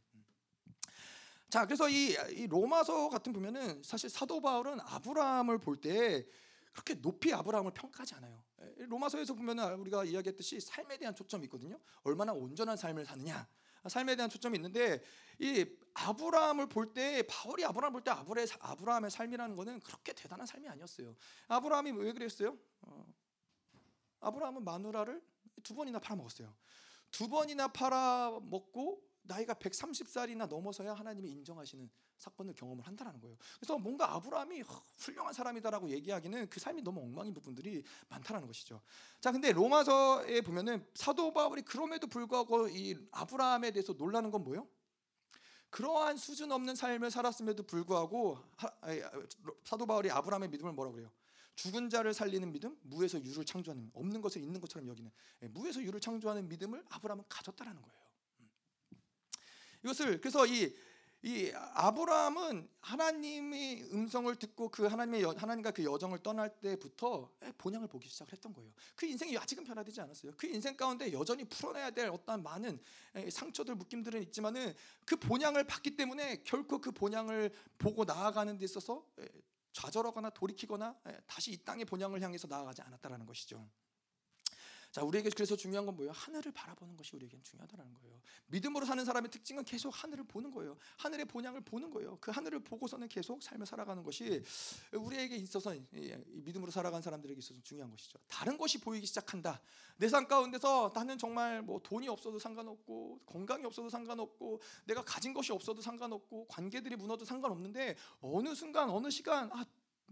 Speaker 1: 자, 그래서 이, 이 로마서 같은 보면은 사실 사도 바울은 아브라함을 볼 때 그렇게 높이 아브라함을 평가하지 않아요. 로마서에서 보면은 우리가 이야기했듯이 삶에 대한 초점이 있거든요. 얼마나 온전한 삶을 사느냐. 삶에 대한 초점이 있는데 이 아브라함을 볼 때 바울이 아브라함을 볼때 아브라함의 삶이라는 거는 그렇게 대단한 삶이 아니었어요. 아브라함이 왜 그랬어요? 어, 아브라함은 마누라를 두 번이나 팔아먹었어요. 두 번이나 팔아먹고 나이가 130살이나 넘어서야 하나님이 인정하시는 사건을 경험을 한다는 거예요. 그래서 뭔가 아브라함이 훌륭한 사람이다라고 얘기하기는 그 삶이 너무 엉망인 부분들이 많다라는 것이죠. 자, 근데 로마서에 보면은 사도 바울이 그럼에도 불구하고 이 아브라함에 대해서 놀라는 건 뭐예요? 그러한 수준 없는 삶을 살았음에도 불구하고 사도 바울이 아브라함의 믿음을 뭐라고 그래요? 죽은 자를 살리는 믿음, 무에서 유를 창조하는 없는 것을 있는 것처럼 여기는 예, 무에서 유를 창조하는 믿음을 아브라함은 가졌다라는 거예요. 음. 이것을 그래서 이, 이 아브라함은 하나님의 음성을 듣고 그 하나님의 여, 하나님과 그 여정을 떠날 때부터 예, 본향을 보기 시작을 했던 거예요. 그 인생이 아직은 변화되지 않았어요. 그 인생 가운데 여전히 풀어내야 될 어떤 많은 예, 상처들 묶임들은 있지만은 그 본향을 봤기 때문에 결코 그 본향을 보고 나아가는 데 있어서 좌절하거나 돌이키거나 예, 다시 이 땅의 본향을 향해서 나아가지 않았다라는 것이죠. 자, 우리에게 그래서 중요한 건 뭐예요? 하늘을 바라보는 것이 우리에겐 중요하다는 거예요. 믿음으로 사는 사람의 특징은 계속 하늘을 보는 거예요. 하늘의 본향을 보는 거예요. 그 하늘을 보고서는 계속 삶을 살아가는 것이 우리에게 있어서 믿음으로 살아가는 사람들에게 있어서 중요한 것이죠. 다른 것이 보이기 시작한다. 내 삶 가운데서 나는 정말 뭐 돈이 없어도 상관없고 건강이 없어도 상관없고 내가 가진 것이 없어도 상관없고 관계들이 무너도 상관없는데 어느 순간 어느 시간 아,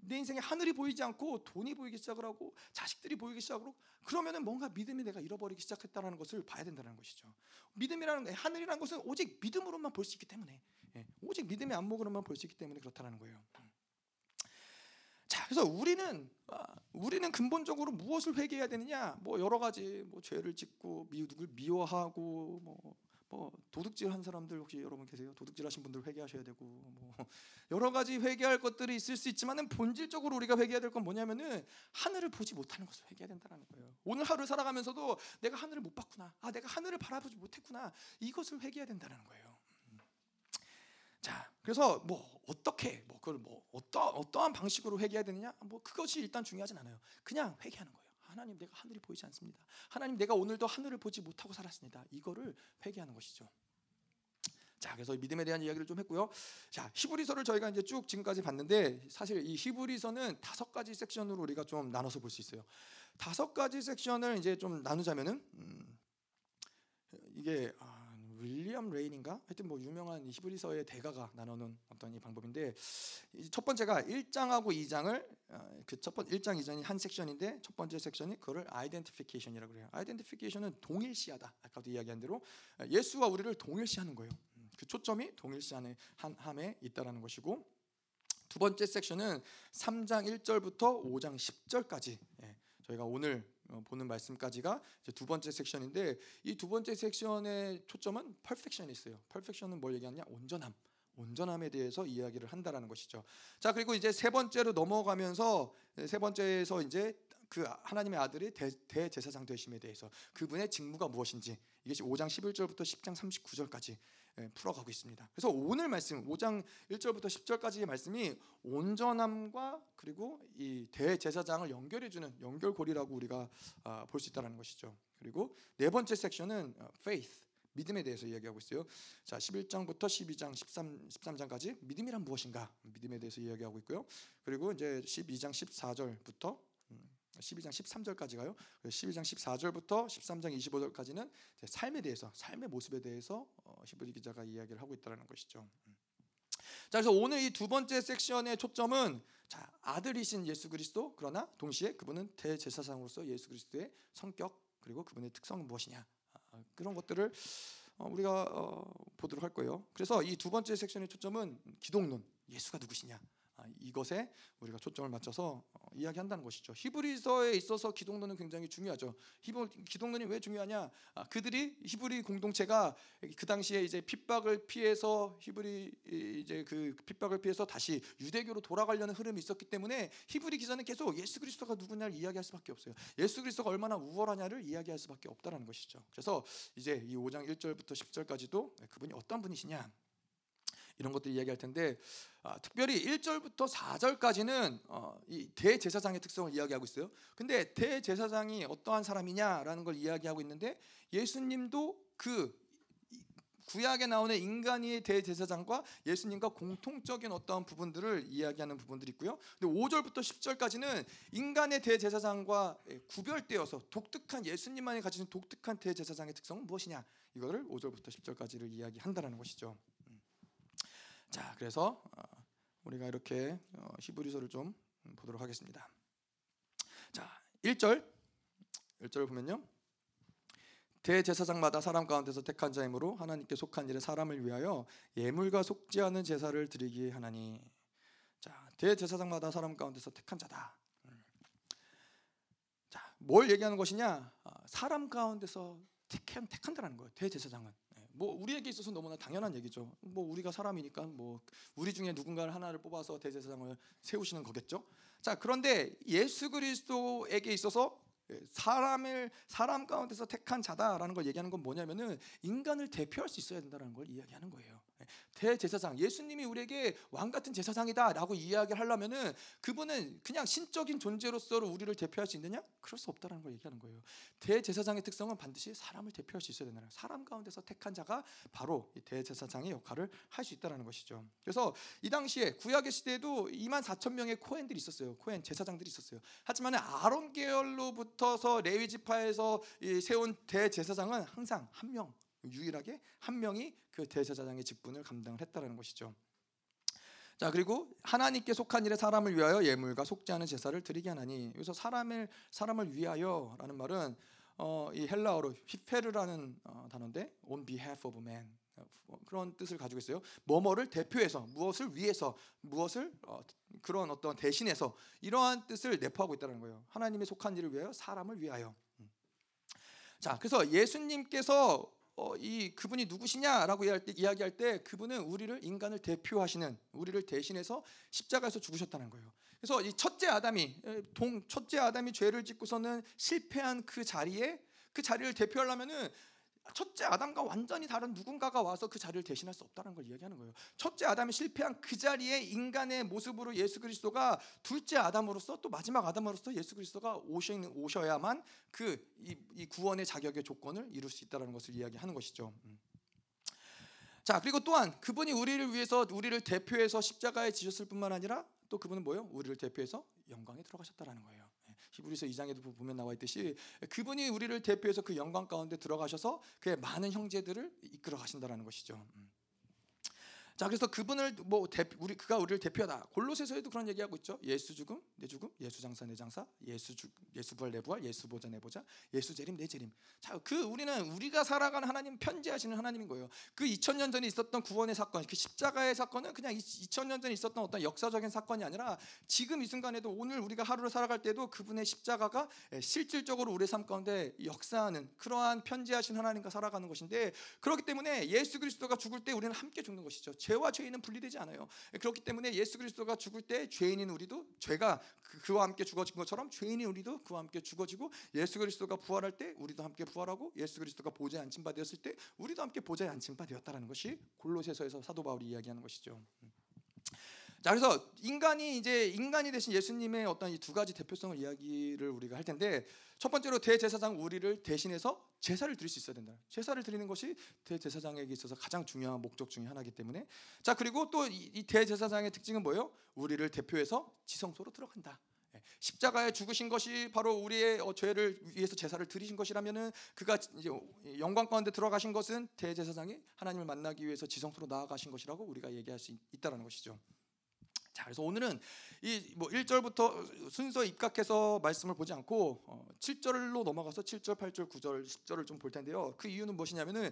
Speaker 1: 내 인생에 하늘이 보이지 않고 돈이 보이기 시작을 하고 자식들이 보이기 시작으로 그러면은 뭔가 믿음이 내가 잃어버리기 시작했다라는 것을 봐야 된다는 것이죠. 믿음이라는 하늘이라는 것은 오직 믿음으로만 볼 수 있기 때문에 예, 오직 믿음의 안목으로만 볼 수 있기 때문에 그렇다는 거예요. 자, 그래서 우리는 아, 우리는 근본적으로 무엇을 회개해야 되느냐? 뭐 여러 가지 뭐 죄를 짓고 미 누굴 미워하고 뭐, 뭐 도둑질 한 사람들 혹시 여러분 계세요? 도둑질 하신 분들 회개하셔야 되고 뭐 여러 가지 회개할 것들이 있을 수 있지만은 본질적으로 우리가 회개해야 될 건 뭐냐면은 하늘을 보지 못하는 것을 회개해야 된다는 거예요. 오늘 하루 살아가면서도 내가 하늘을 못 봤구나. 아, 내가 하늘을 바라보지 못했구나. 이것을 회개해야 된다는 거예요. 자, 그래서 뭐 어떻게 뭐 그걸 뭐 어떠 어떠한 방식으로 회개해야 되느냐? 뭐 그것이 일단 중요하진 않아요. 그냥 회개하는 거예요. 하나님 내가 하늘이 보이지 않습니다. 하나님 내가 오늘도 하늘을 보지 못하고 살았습니다. 이거를 회개하는 것이죠. 자, 그래서 믿음에 대한 이야기를 좀 했고요. 자, 히브리서를 저희가 이제 쭉 지금까지 봤는데 사실 이 히브리서는 다섯 가지 섹션으로 우리가 좀 나눠서 볼 수 있어요. 다섯 가지 섹션을 이제 좀 나누자면은 음, 이게 아, 윌리엄 레인인가 하여튼 뭐 유명한 히브리서의 대가가 나누는 어떤 이 방법인데 첫 번째가 1장하고 2장을 어, 그첫 번 1장 2장이 한 섹션인데 첫 번째 섹션이 그거를 identification이라고 그래요. identification은 동일시하다. 아까도 이야기한 대로 예수와 우리를 동일시하는 거예요. 음, 그 초점이 동일시하는 한 함에 있다라는 것이고 두 번째 섹션은 3장 1절부터 5장 10절까지 예, 저희가 오늘 어, 보는 말씀까지가 두 번째 섹션인데 이 두 번째 섹션의 초점은 퍼펙션이 있어요. 퍼펙션은 뭘 얘기하냐? 온전함. 온전함에 대해서 이야기를 한다라는 것이죠. 자 그리고 이제 세 번째로 넘어가면서 세 번째에서 이제 그 하나님의 아들이 대, 대제사장 되심에 대해서 그분의 직무가 무엇인지 이게 5장 11절부터 10장 39절까지 예, 풀어가고 있습니다. 그래서 오늘 말씀 5장 1절부터 10절까지의 말씀이 온전함과 그리고 이 대제사장을 연결해 주는 연결고리라고 우리가 아, 볼수 있다는 것이죠. 그리고 네 번째 섹션은 어, faith 믿음에 대해서 이야기하고 있어요. 자, 11장부터 12장, 13 13장까지 믿음이란 무엇인가? 믿음에 대해서 이야기하고 있고요. 그리고 이제 12장 14절부터 12장 13절까지 가요. 12장 14절부터 13장 25절까지는 삶에 대해서, 삶의 모습에 대해서 어, 히브리 기자가 이야기를 하고 있다는 것이죠. 음. 자, 그래서 오늘 이 두 번째 섹션의 초점은 자, 아들이신 예수 그리스도 그러나 동시에 그분은 대제사장으로서 예수 그리스도의 성격 그리고 그분의 특성은 무엇이냐 아, 그런 것들을 어, 우리가 어, 보도록 할 거예요. 그래서 이 두 번째 섹션의 초점은 기독론 예수가 누구시냐 아, 이것에 우리가 초점을 맞춰서 어, 이야기한다는 것이죠. 히브리서에 있어서 기독론은 굉장히 중요하죠. 히브 기독론이 왜 중요하냐? 아, 그들이 히브리 공동체가 그 당시에 이제 핍박을 피해서 히브리 이제 그 핍박을 피해서 다시 유대교로 돌아가려는 흐름이 있었기 때문에 히브리 기자는 계속 예수 그리스도가 누구냐를 이야기할 수밖에 없어요. 예수 그리스도가 얼마나 우월하냐를 이야기할 수밖에 없다라는 것이죠. 그래서 이제 이 5장 1절부터 10절까지도 그분이 어떤 분이시냐 이런 것들 이야기할 텐데 아, 특별히 1절부터 4절까지는 어, 이 대제사장의 특성을 이야기하고 있어요. 근데 대제사장이 어떠한 사람이냐라는 걸 이야기하고 있는데 예수님도 그 구약에 나오는 인간의 대제사장과 예수님과 공통적인 어떠한 부분들을 이야기하는 부분들이 있고요. 근데 5절부터 10절까지는 인간의 대제사장과 구별되어서 독특한 예수님만이 가지는 독특한 대제사장의 특성은 무엇이냐? 이거를 5절부터 10절까지를 이야기한다는 것이죠. 자, 그래서 어, 우리가 이렇게 어, 히브리서를 좀 보도록 하겠습니다. 자, 1절 1절을 보면요. 대제사장마다 사람 가운데서 택한 자이므로 하나님께 속한 일에 사람을 위하여 예물과 속지 않은 제사를 드리기 하나니. 자, 대제사장마다 사람 가운데서 택한 자다. 음. 자, 뭘 얘기하는 것이냐? 아, 사람 가운데서 택한 택한다는 거예요. 대제사장은. 뭐 우리에게 있어서 너무나 당연한 얘기죠. 뭐 우리가 사람이니까 뭐 우리 중에 누군가를 하나를 뽑아서 대제사장을 세우시는 거겠죠. 자, 그런데 예수 그리스도에게 있어서 사람을 사람 가운데서 택한 자다라는 걸 얘기하는 건 뭐냐면은 인간을 대표할 수 있어야 된다는 걸 이야기하는 거예요. 대제사장 예수님이 우리에게 왕 같은 제사장이다라고 이야기를 하려면은 그분은 그냥 신적인 존재로서 우리를 대표할 수 있느냐? 그럴 수 없다라는 걸 얘기하는 거예요. 대제사장의 특성은 반드시 사람을 대표할 수 있어야 된다는 거예요. 사람 가운데서 택한 자가 바로 대제사장의 역할을 할 수 있다라는 것이죠. 그래서 이 당시에 구약의 시대에도 2만 4천 명의 코헨들이 있었어요. 코헨 제사장들이 있었어요. 하지만 아론 계열로부터서 레위 지파에서 세운 대제사장은 항상 한 명, 유일하게 한 명이 그 대제사장의 직분을 감당을 했다라는 것이죠. 자 그리고 하나님께 속한 일에 사람을 위하여 예물과 속지 않은 제사를 드리게 하나니 여기서 사람을 사람을 위하여라는 말은 어, 이 헬라어로 히페르라는 어, 단어인데 on behalf of man 어, 그런 뜻을 가지고 있어요. 뭐뭐를 대표해서 무엇을 위해서 무엇을 어, 그런 어떤 대신해서 이러한 뜻을 내포하고 있다는 거예요. 하나님의 속한 일을 위하여 사람을 위하여. 음. 자, 그래서 예수님께서 어, 이 그분이 누구시냐라고 이야기할 때, 이야기할 때 그분은 우리를 인간을 대표하시는 우리를 대신해서 십자가에서 죽으셨다는 거예요. 그래서 이 첫째 아담이 동 첫째 아담이 죄를 짓고서는 실패한 그 자리에 그 자리를 대표하려면은 첫째 아담과 완전히 다른 누군가가 와서 그 자리를 대신할 수 없다는 걸 이야기하는 거예요. 첫째 아담이 실패한 그 자리에 인간의 모습으로 예수 그리스도가 둘째 아담으로서 또 마지막 아담으로서 예수 그리스도가 오셔 오셔야만 그이 이 구원의 자격의 조건을 이룰 수 있다는 것을 이야기하는 것이죠. 음. 자 그리고 또한 그분이 우리를 위해서 우리를 대표해서 십자가에 지셨을 뿐만 아니라 또 그분은 뭐요? 우리를 대표해서 영광에 들어가셨다라는 거예요. 히브리서 2장에도 보면 나와 있듯이 그분이 우리를 대표해서 그 영광 가운데 들어가셔서 그의 많은 형제들을 이끌어 가신다라는 것이죠. 음. 자 그래서 그분을 뭐 대표, 우리 그가 우리를 대표하다 골로새서에도 그런 얘기하고 있죠. 예수 죽음 내 죽음, 예수 장사 내 장사, 예수 죽 예수 부활 내 부활, 예수 보자 내 보자, 예수 재림 내 재림. 자 그 우리는 우리가 살아가는 하나님 편지하시는 하나님인 거예요. 그 2000년 전에 있었던 구원의 사건, 그 십자가의 사건은 그냥 2000년 전에 있었던 어떤 역사적인 사건이 아니라 지금 이 순간에도 오늘 우리가 하루를 살아갈 때도 그분의 십자가가 실질적으로 우리 삶 가운데 역사하는 그러한 편지하신 하나님과 살아가는 것인데 그렇기 때문에 예수 그리스도가 죽을 때 우리는 함께 죽는 것이죠. 죄와 죄인은 분리되지 않아요. 그렇기 때문에 예수 그리스도가 죽을 때 죄인인 우리도 죄가 그, 그와 함께 죽어진 것처럼 죄인인 우리도 그와 함께 죽어지고 예수 그리스도가 부활할 때 우리도 함께 부활하고 예수 그리스도가 보좌에 앉힌 바 되었을 때 우리도 함께 보좌에 앉힌 바 되었다라는 것이 골로새서에서 사도 바울이 이야기하는 것이죠. 음. 자 그래서 인간이 이제 인간이 되신 예수님의 어떤 이 두 가지 대표성을 이야기를 우리가 할 텐데 첫 번째로 대제사장 우리를 대신해서 제사를 드릴 수 있어야 된다. 제사를 드리는 것이 대제사장에게 있어서 가장 중요한 목적 중의 하나이기 때문에 자 그리고 또 이 대제사장의 특징은 뭐예요? 우리를 대표해서 지성소로 들어간다. 예, 십자가에 죽으신 것이 바로 우리의 어, 죄를 위해서 제사를 드리신 것이라면은 그가 영광 가운데 들어가신 것은 대제사장이 하나님을 만나기 위해서 지성소로 나아가신 것이라고 우리가 얘기할 수 있다라는 것이죠. 자, 그래서 오늘은 이 뭐 1절부터 순서 입각해서 말씀을 보지 않고 어, 7절로 넘어가서 7절, 8절, 9절, 10절을 좀 볼 텐데요. 그 이유는 무엇이냐면은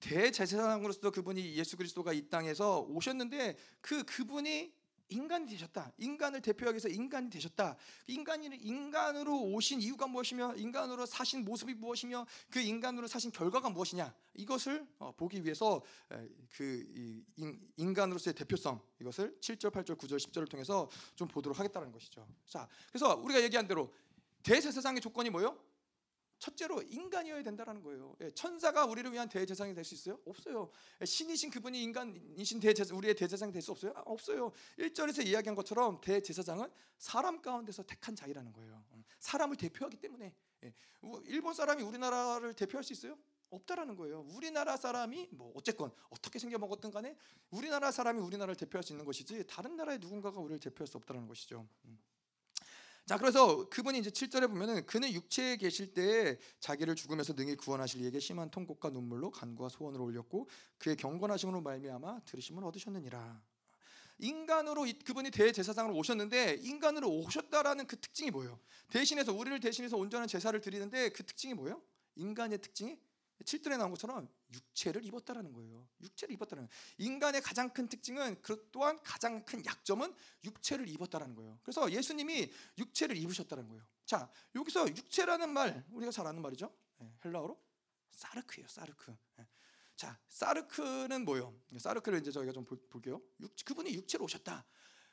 Speaker 1: 대제사장으로서 그분이 예수 그리스도가 이 땅에서 오셨는데 그 그분이 인간이 되셨다. 인간을 대표하기 위해서 인간이 되셨다. 인간이 인간으로 오신 이유가 무엇이며 인간으로 사신 모습이 무엇이며 그 인간으로 사신 결과가 무엇이냐 이것을 어, 보기 위해서 그 인간으로서의 대표성 이것을 7절, 8절, 9절, 10절을 통해서 좀 보도록 하겠다는 것이죠. 자, 그래서 우리가 얘기한 대로 대제사장의 조건이 뭐요? 첫째로 인간이어야 된다는 거예요. 예, 천사가 우리를 위한 대제사장이 될 수 있어요? 없어요. 예, 신이신 그분이 인간이신 대제사 우리의 대제사장이 될 수 없어요? 아, 없어요. 1절에서 이야기한 것처럼 대제사장은 사람 가운데서 택한 자이라는 거예요. 음, 사람을 대표하기 때문에 예, 일본 사람이 우리나라를 대표할 수 있어요? 없다라는 거예요. 우리나라 사람이 뭐 어쨌건 어떻게 생겨 먹었든 간에 우리나라 사람이 우리나라를 대표할 수 있는 것이지 다른 나라의 누군가가 우리를 대표할 수 없다라는 것이죠. 음. 자 그래서 그분이 이제 7절에 보면은 그는 육체에 계실 때 자기를 죽음에서 능히 구원하실 이에게 심한 통곡과 눈물로 간구와 소원을 올렸고 그의 경건하심으로 말미암아 들으심을 얻으셨느니라. 인간으로 그분이 대제사장으로 오셨는데 인간으로 오셨다라는 그 특징이 뭐예요? 대신해서 우리를 대신해서 온전한 제사를 드리는데 그 특징이 뭐예요? 인간의 특징이 7절에 나온 것처럼 육체를 입었다라는 거예요. 육체를 입었다는 거예요. 인간의 가장 큰 특징은 그 또한 가장 큰 약점은 육체를 입었다라는 거예요. 그래서 예수님이 육체를 입으셨다는 거예요. 자, 여기서 육체라는 말 우리가 잘 아는 말이죠. 네, 헬라어로 사르크예요. 사르크. 네. 자, 사르크는 뭐요? 사르크를 이제 저희가 좀 볼, 볼게요. 육, 그분이 육체로 오셨다.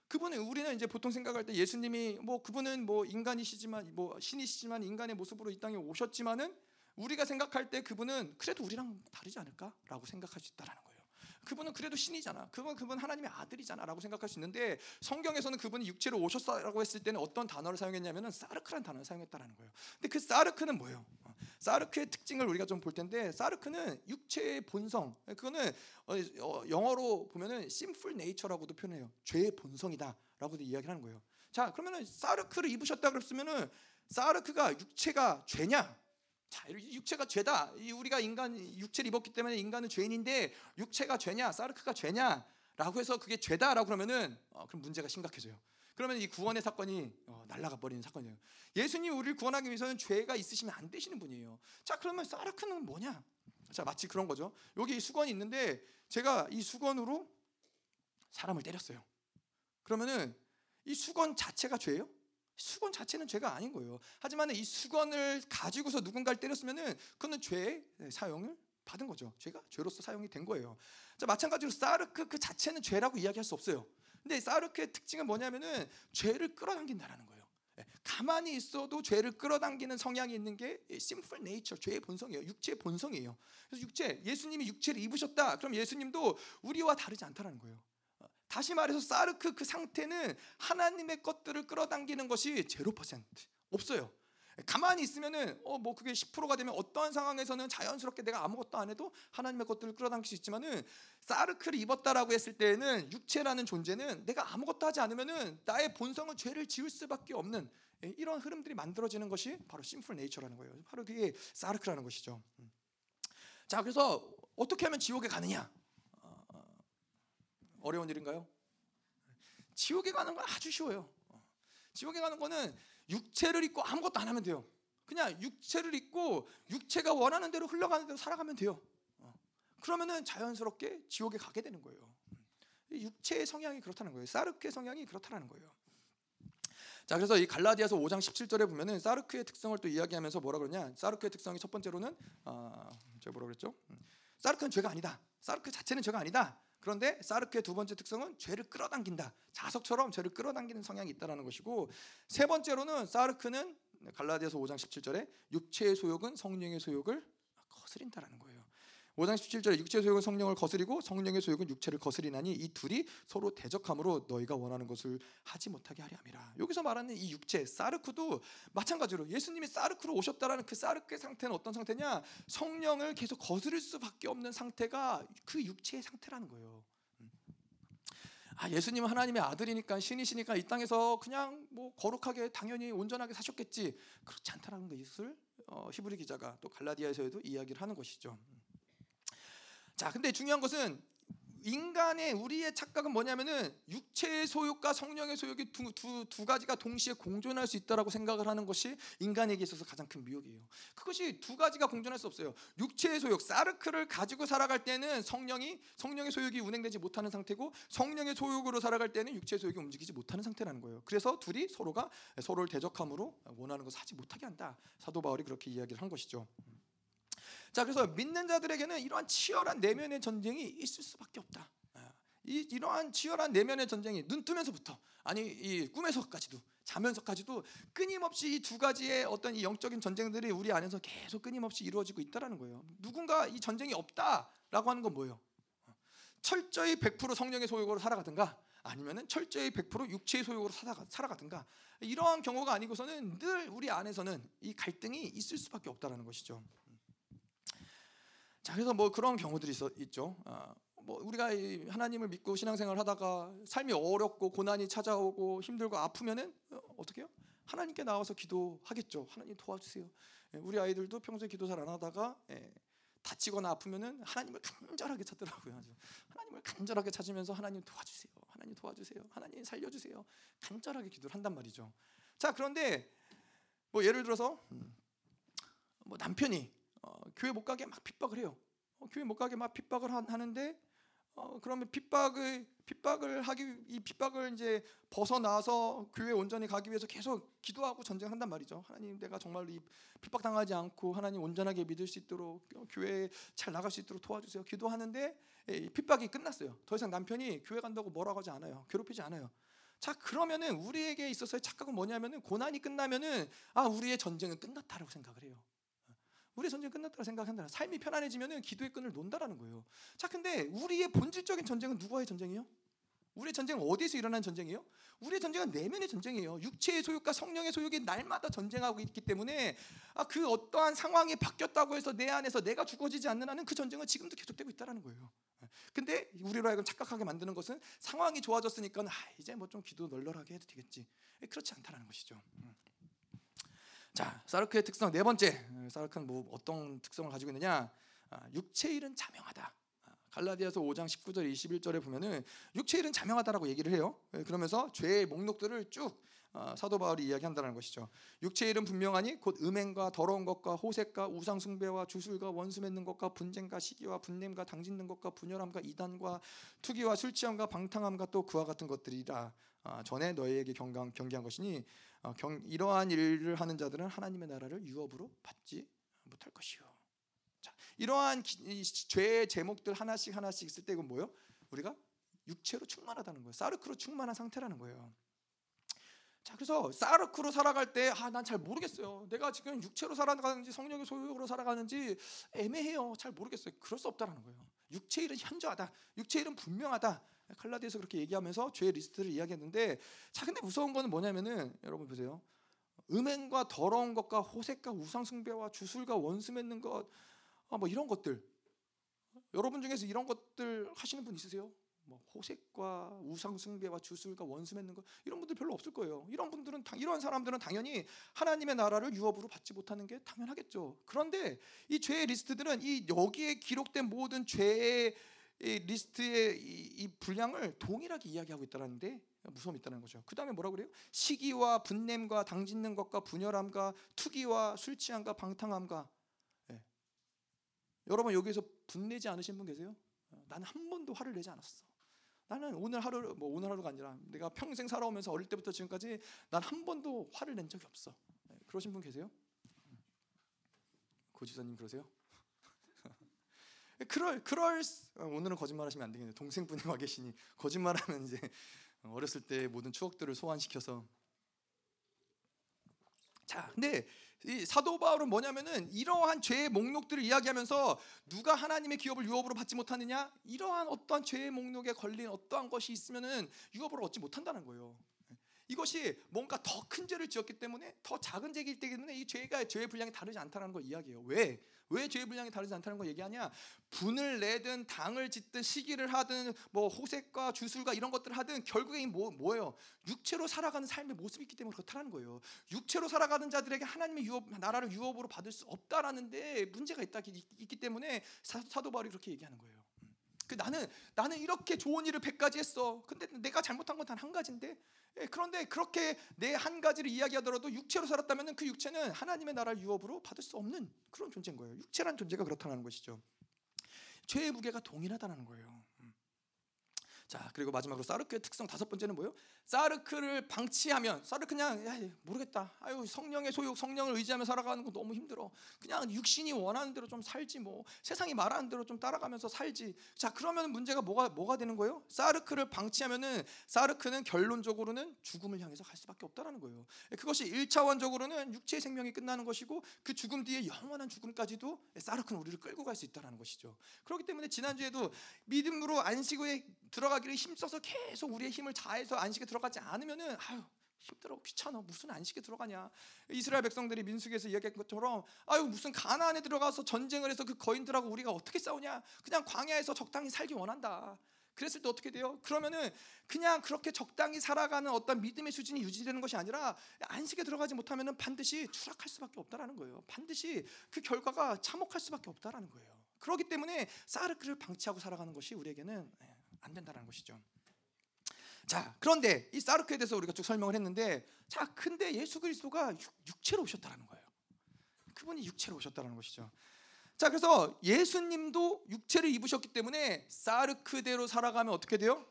Speaker 1: 그분은 우리는 이제 보통 생각할 때 예수님이 뭐 그분은 뭐 인간이시지만 뭐 신이시지만 인간의 모습으로 이 땅에 오셨지만은 우리가 생각할 때 그분은 그래도 우리랑 다르지 않을까라고 생각할 수 있다라는 거예요. 그분은 그래도 신이잖아. 그분 그분 하나님의 아들이잖아라고 생각할 수 있는데 성경에서는 그분이 육체로 오셨다라고 했을 때는 어떤 단어를 사용했냐면은 사르크라는 단어를 사용했다라는 거예요. 근데 그 사르크는 뭐예요? 어, 사르크의 특징을 우리가 좀 볼 텐데 사르크는 육체의 본성. 그거는 어, 어, 영어로 보면은 sinful nature라고도 표현해요. 죄의 본성이다라고도 이야기를 하는 거예요. 자, 그러면은 사르크를 입으셨다 그랬으면은 사르크가 육체가 죄냐? 자, 육체가 죄다. 우리가 인간 육체를 입었기 때문에 인간은 죄인인데 육체가 죄냐, 사르크가 죄냐라고 해서 그게 죄다라고 그러면은 어, 그럼 문제가 심각해져요. 그러면 이 구원의 사건이 어, 날아가 버리는 사건이에요. 예수님이 우리를 구원하기 위해서는 죄가 있으시면 안 되시는 분이에요. 자, 그러면 사르크는 뭐냐? 자 마치 그런 거죠. 여기 수건이 있는데 제가 이 수건으로 사람을 때렸어요. 그러면은 이 수건 자체가 죄예요? 수건 자체는 죄가 아닌 거예요. 하지만 이 수건을 가지고서 누군가를 때렸으면은 그는 죄의 사용을 받은 거죠. 죄가 죄로서 사용이 된 거예요. 자 마찬가지로 사르크 그 자체는 죄라고 이야기할 수 없어요. 근데 사르크의 특징은 뭐냐면은 죄를 끌어당긴다라는 거예요. 예, 가만히 있어도 죄를 끌어당기는 성향이 있는 게 심플 네이처 죄의 본성이에요. 육체의 본성이에요. 그래서 육체 예수님이 육체를 입으셨다. 그럼 예수님도 우리와 다르지 않다라는 거예요. 어, 다시 말해서 사르크 그 상태는 하나님의 것들을 끌어당기는 것이 제로 퍼센트 없어요. 가만히 있으면은 어 뭐 그게 10%가 되면 어떠한 상황에서는 자연스럽게 내가 아무것도 안 해도 하나님의 것들을 끌어당길 수 있지만은 사르크를 입었다라고 했을 때에는 육체라는 존재는 내가 아무것도 하지 않으면은 나의 본성은 죄를 지을 수밖에 없는 예, 이런 흐름들이 만들어지는 것이 바로 심플 네이처라는 거예요. 바로 그게 사르크라는 것이죠. 음. 자, 그래서 어떻게 하면 지옥에 가느냐? 어려운 일인가요? 지옥에 가는 건 아주 쉬워요. 어, 지옥에 가는 거는 육체를 입고 아무것도 안 하면 돼요. 그냥 육체를 입고 육체가 원하는 대로 흘러가는 대로 살아가면 돼요. 어. 그러면은 자연스럽게 지옥에 가게 되는 거예요. 육체의 성향이 그렇다는 거예요. 사르크의 성향이 그렇다는 거예요. 자, 그래서 이 갈라디아서 5장 17절에 보면은 사르크의 특성을 또 이야기하면서 뭐라 그러냐? 사르크의 특성이 첫 번째로는 아, 제가 뭐라 그랬죠? 음. 사르크는 죄가 아니다. 사르크 자체는 죄가 아니다. 그런데 사르크의 두 번째 특성은 죄를 끌어당긴다. 자석처럼 죄를 끌어당기는 성향이 있다라는 것이고 세 번째로는 사르크는 갈라디아서 5장 17절에 육체의 소욕은 성령의 소욕을 거스린다라는 거예요. 5장 17절에 육체의 소욕은 성령을 거스리고 성령의 소욕은 육체를 거스리나니 이 둘이 서로 대적함으로 너희가 원하는 것을 하지 못하게 하려 함이라. 여기서 말하는 이 육체 사르크도 마찬가지로 예수님이 사르크로 오셨다라는 그 사르크의 상태는 어떤 상태냐? 성령을 계속 거스릴 수밖에 없는 상태가 그 육체의 상태라는 거예요. 음. 아 예수님은 하나님의 아들이니까 신이시니까 이 땅에서 그냥 뭐 거룩하게 당연히 온전하게 사셨겠지 그렇지 않다라는 것을 어, 히브리 기자가 또 갈라디아에서도 이야기를 하는 것이죠. 자, 근데 중요한 것은 인간의 우리의 착각은 뭐냐면은 육체의 소욕과 성령의 소욕이 두, 두, 두 가지가 동시에 공존할 수 있다라고 생각을 하는 것이 인간에게 있어서 가장 큰 미혹이에요. 그것이 두 가지가 공존할 수 없어요. 육체의 소욕, 사르크를 가지고 살아갈 때는 성령이 성령의 소욕이 운행되지 못하는 상태고 성령의 소욕으로 살아갈 때는 육체의 소욕이 움직이지 못하는 상태라는 거예요. 그래서 둘이 서로가 서로를 대적함으로 원하는 것을 하지 못하게 한다. 사도 바울이 그렇게 이야기를 한 것이죠. 자, 그래서 믿는 자들에게는 이러한 치열한 내면의 전쟁이 있을 수밖에 없다. 아, 이 이러한 치열한 내면의 전쟁이 눈 뜨면서부터 아니 이 꿈에서까지도 자면서까지도 끊임없이 이 두 가지의 어떤 이 영적인 전쟁들이 우리 안에서 계속 끊임없이 이루어지고 있다라는 거예요. 누군가 이 전쟁이 없다라고 하는 건 뭐예요? 철저히 100% 성령의 소욕으로 살아가든가 아니면은 철저히 100% 육체의 소욕으로 살아가, 살아가 든가 이러한 경우가 아니고서는 늘 우리 안에서는 이 갈등이 있을 수밖에 없다라는 것이죠. 자 그래서 뭐 그런 경우들이 있어, 있죠. 아, 뭐 우리가 하나님을 믿고 신앙생활 하다가 삶이 어렵고 고난이 찾아오고 힘들고 아프면은 어, 어떻게 해요? 하나님께 나와서 기도하겠죠. 하나님 도와주세요. 예, 우리 아이들도 평소에 기도 잘 안 하다가 예, 다치거나 아프면은 하나님을 간절하게 찾더라고요. 하나님을 간절하게 찾으면서 하나님 도와주세요. 하나님 도와주세요. 하나님 살려주세요. 간절하게 기도를 한단 말이죠. 자 그런데 뭐 예를 들어서 음, 뭐 남편이 어, 교회 못 가게 막 핍박을 해요. 어, 교회 못 가게 막 핍박을 하, 하는데 어, 그러면 핍박을 핍박을 하기 이 핍박을 이제 벗어나서 교회 온전히 가기 위해서 계속 기도하고 전쟁한단 말이죠. 하나님 내가 정말 이 핍박 당하지 않고 하나님 온전하게 믿을 수 있도록 교회 잘 나갈 수 있도록 도와주세요. 기도하는데 이 핍박이 끝났어요. 더 이상 남편이 교회 간다고 뭐라고 하지 않아요. 괴롭히지 않아요. 자 그러면은 우리에게 있어서의 착각은 뭐냐면은 고난이 끝나면은 아 우리의 전쟁은 끝났다라고 생각을 해요. 우리의 전쟁 끝났다고 생각한다. 삶이 편안해지면은 기도의 끈을 논다라는 거예요. 자, 근데 우리의 본질적인 전쟁은 누구와의 전쟁이요? 우리의 전쟁은 어디서 일어난 전쟁이에요? 우리의 전쟁은 내면의 전쟁이에요. 육체의 소욕과 성령의 소욕이 날마다 전쟁하고 있기 때문에 아, 그 어떠한 상황이 바뀌었다고 해서 내 안에서 내가 죽어지지 않는 한은 그 전쟁은 지금도 계속되고 있다라는 거예요. 근데 우리로 하여금 착각하게 만드는 것은 상황이 좋아졌으니까 아, 이제 뭐 좀 기도 널널하게 해도 되겠지. 그렇지 않다라는 것이죠. 음. 자, 사르크의 특성 네 번째. 사르크는 뭐 어떤 특성을 가지고 있느냐? 아, 육체일은 자명하다. 아, 갈라디아서 5장 19절 21절에 보면은 육체일은 자명하다라고 얘기를 해요. 예, 그러면서 죄의 목록들을 쭉 어, 사도 바울이 이야기한다는 것이죠. 육체의 일은 분명하니 곧 음행과 더러운 것과 호색과 우상 숭배와 주술과 원수 맺는 것과 분쟁과 시기와 분냄과 당짓는 것과 분열함과 이단과 투기와 술 취함과 방탕함과 또 그와 같은 것들이라 아, 전에 너희에게 경강, 경계한 것이니 어, 경, 이러한 일을 하는 자들은 하나님의 나라를 유업으로 받지 못할 것이요. 자, 이러한 기, 이 죄의 제목들 하나씩 하나씩 있을 때 이건 뭐요? 우리가 육체로 충만하다는 거예요. 사르크로 충만한 상태라는 거예요. 자, 그래서 사르크로 살아갈 때, 아, 난 잘 모르겠어요. 내가 지금 육체로 살아가는지 성령의 소유로 살아가는지 애매해요. 잘 모르겠어요. 그럴 수 없다라는 거예요. 육체 일은 현저하다. 육체 일은 분명하다. 칼라디에서 그렇게 얘기하면서 죄의 리스트를 이야기했는데, 자, 근데 무서운 거는 뭐냐면은 여러분 보세요. 음행과 더러운 것과 호색과 우상 숭배와 주술과 원수 맺는 것, 아, 뭐 이런 것들. 여러분 중에서 이런 것들 하시는 분 있으세요? 뭐 호색과 우상 숭배와 주술과 원수 맺는 거 이런 분들 별로 없을 거예요. 이런 분들은 이런 사람들은 당연히 하나님의 나라를 유업으로 받지 못하는 게 당연하겠죠. 그런데 이 죄의 리스트들은 이 여기에 기록된 모든 죄의 리스트의 이, 이 분량을 동일하게 이야기하고 있다는데 무서움이 있다는 거죠. 그 다음에 뭐라 그래요? 시기와 분냄과 당짓는 것과 분열함과 투기와 술 취함과 방탕함과 예. 여러분 여기서 분내지 않으신 분 계세요? 나는 한 번도 화를 내지 않았어. 나는 오늘 하루 뭐 오늘 하루가 아니라 내가 평생 살아오면서 어릴 때부터 지금까지 난 한 번도 화를 낸 적이 없어. 네, 그러신 분 계세요? 고지사님 그러세요? 그럴 그럴 어, 오늘은 거짓말하시면 안 되겠네요. 동생분이 와 계시니 거짓말하면 이제 어렸을 때 모든 추억들을 소환시켜서 자, 근데 이 사도 바울은 뭐냐면은 이러한 죄의 목록들을 이야기하면서 누가 하나님의 기업을 유업으로 받지 못하느냐 이러한 어떠한 죄의 목록에 걸린 어떠한 것이 있으면은 유업을 얻지 못한다는 거예요. 이것이 뭔가 더 큰 죄를 지었기 때문에 더 작은 죄이기 때문에 이 죄가 죄의 분량이 다르지 않다는 걸 이야기해요. 왜? 왜 죄의 분량이 다르지 않다는 걸 얘기하냐? 분을 내든 당을 짓든 시기를 하든 뭐 호색과 주술과 이런 것들을 하든 결국에 뭐 뭐예요? 육체로 살아가는 삶의 모습이 있기 때문에 그렇다는 거예요. 육체로 살아가는 자들에게 하나님의 유업 나라를 유업으로 받을 수 없다라는데 문제가 있다 있기 때문에 사도 바울이 그렇게 얘기하는 거예요. 그 나는 나는 이렇게 좋은 일을 100가지 했어. 근데 내가 잘못한 건 단 한 가지인데. 예, 그런데 그렇게 내 한 가지를 이야기하더라도 육체로 살았다면 그 육체는 하나님의 나라를 유업으로 받을 수 없는 그런 존재인 거예요. 육체란 존재가 그렇다는 것이죠. 죄의 무게가 동일하다는 거예요. 자 그리고 마지막으로 사르크의 특성 다섯 번째는 뭐예요? 사르크를 방치하면 사르크 그냥 야, 모르겠다. 아유 성령의 소욕 성령을 의지하며 살아가는 거 너무 힘들어. 그냥 육신이 원하는 대로 좀 살지 뭐 세상이 말하는 대로 좀 따라가면서 살지. 자 그러면 문제가 뭐가 뭐가 되는 거예요? 사르크를 방치하면은 사르크는 결론적으로는 죽음을 향해서 갈 수밖에 없다라는 거예요. 그것이 일차원적으로는 육체의 생명이 끝나는 것이고 그 죽음 뒤에 영원한 죽음까지도 사르크는 우리를 끌고 갈 수 있다라는 것이죠. 그렇기 때문에 지난주에도 믿음으로 안식 후에 들어가 기를 힘써서 계속 우리의 힘을 다해서 안식에 들어가지 않으면은 아유 힘들어 귀찮아 무슨 안식에 들어가냐 이스라엘 백성들이 민수기에서 이야기한 것처럼 아유 무슨 가나안에 들어가서 전쟁을 해서 그 거인들하고 우리가 어떻게 싸우냐 그냥 광야에서 적당히 살기 원한다 그랬을 때 어떻게 돼요? 그러면은 그냥 그렇게 적당히 살아가는 어떤 믿음의 수준이 유지되는 것이 아니라 안식에 들어가지 못하면은 반드시 추락할 수밖에 없다라는 거예요. 반드시 그 결과가 참혹할 수밖에 없다라는 거예요. 그렇기 때문에 사르크를 방치하고 살아가는 것이 우리에게는 예, 안 된다는 것이죠. 자, 그런데 이 사르크에 대해서 우리가 쭉 설명을 했는데, 자, 근데 예수 그리스도가 육, 체로 오셨다라는 거예요. 그분이 육체로 오셨다는 것이죠. 자, 그래서 예수님도 육체를 입으셨기 때문에 사르크대로 살아가면 어떻게 돼요?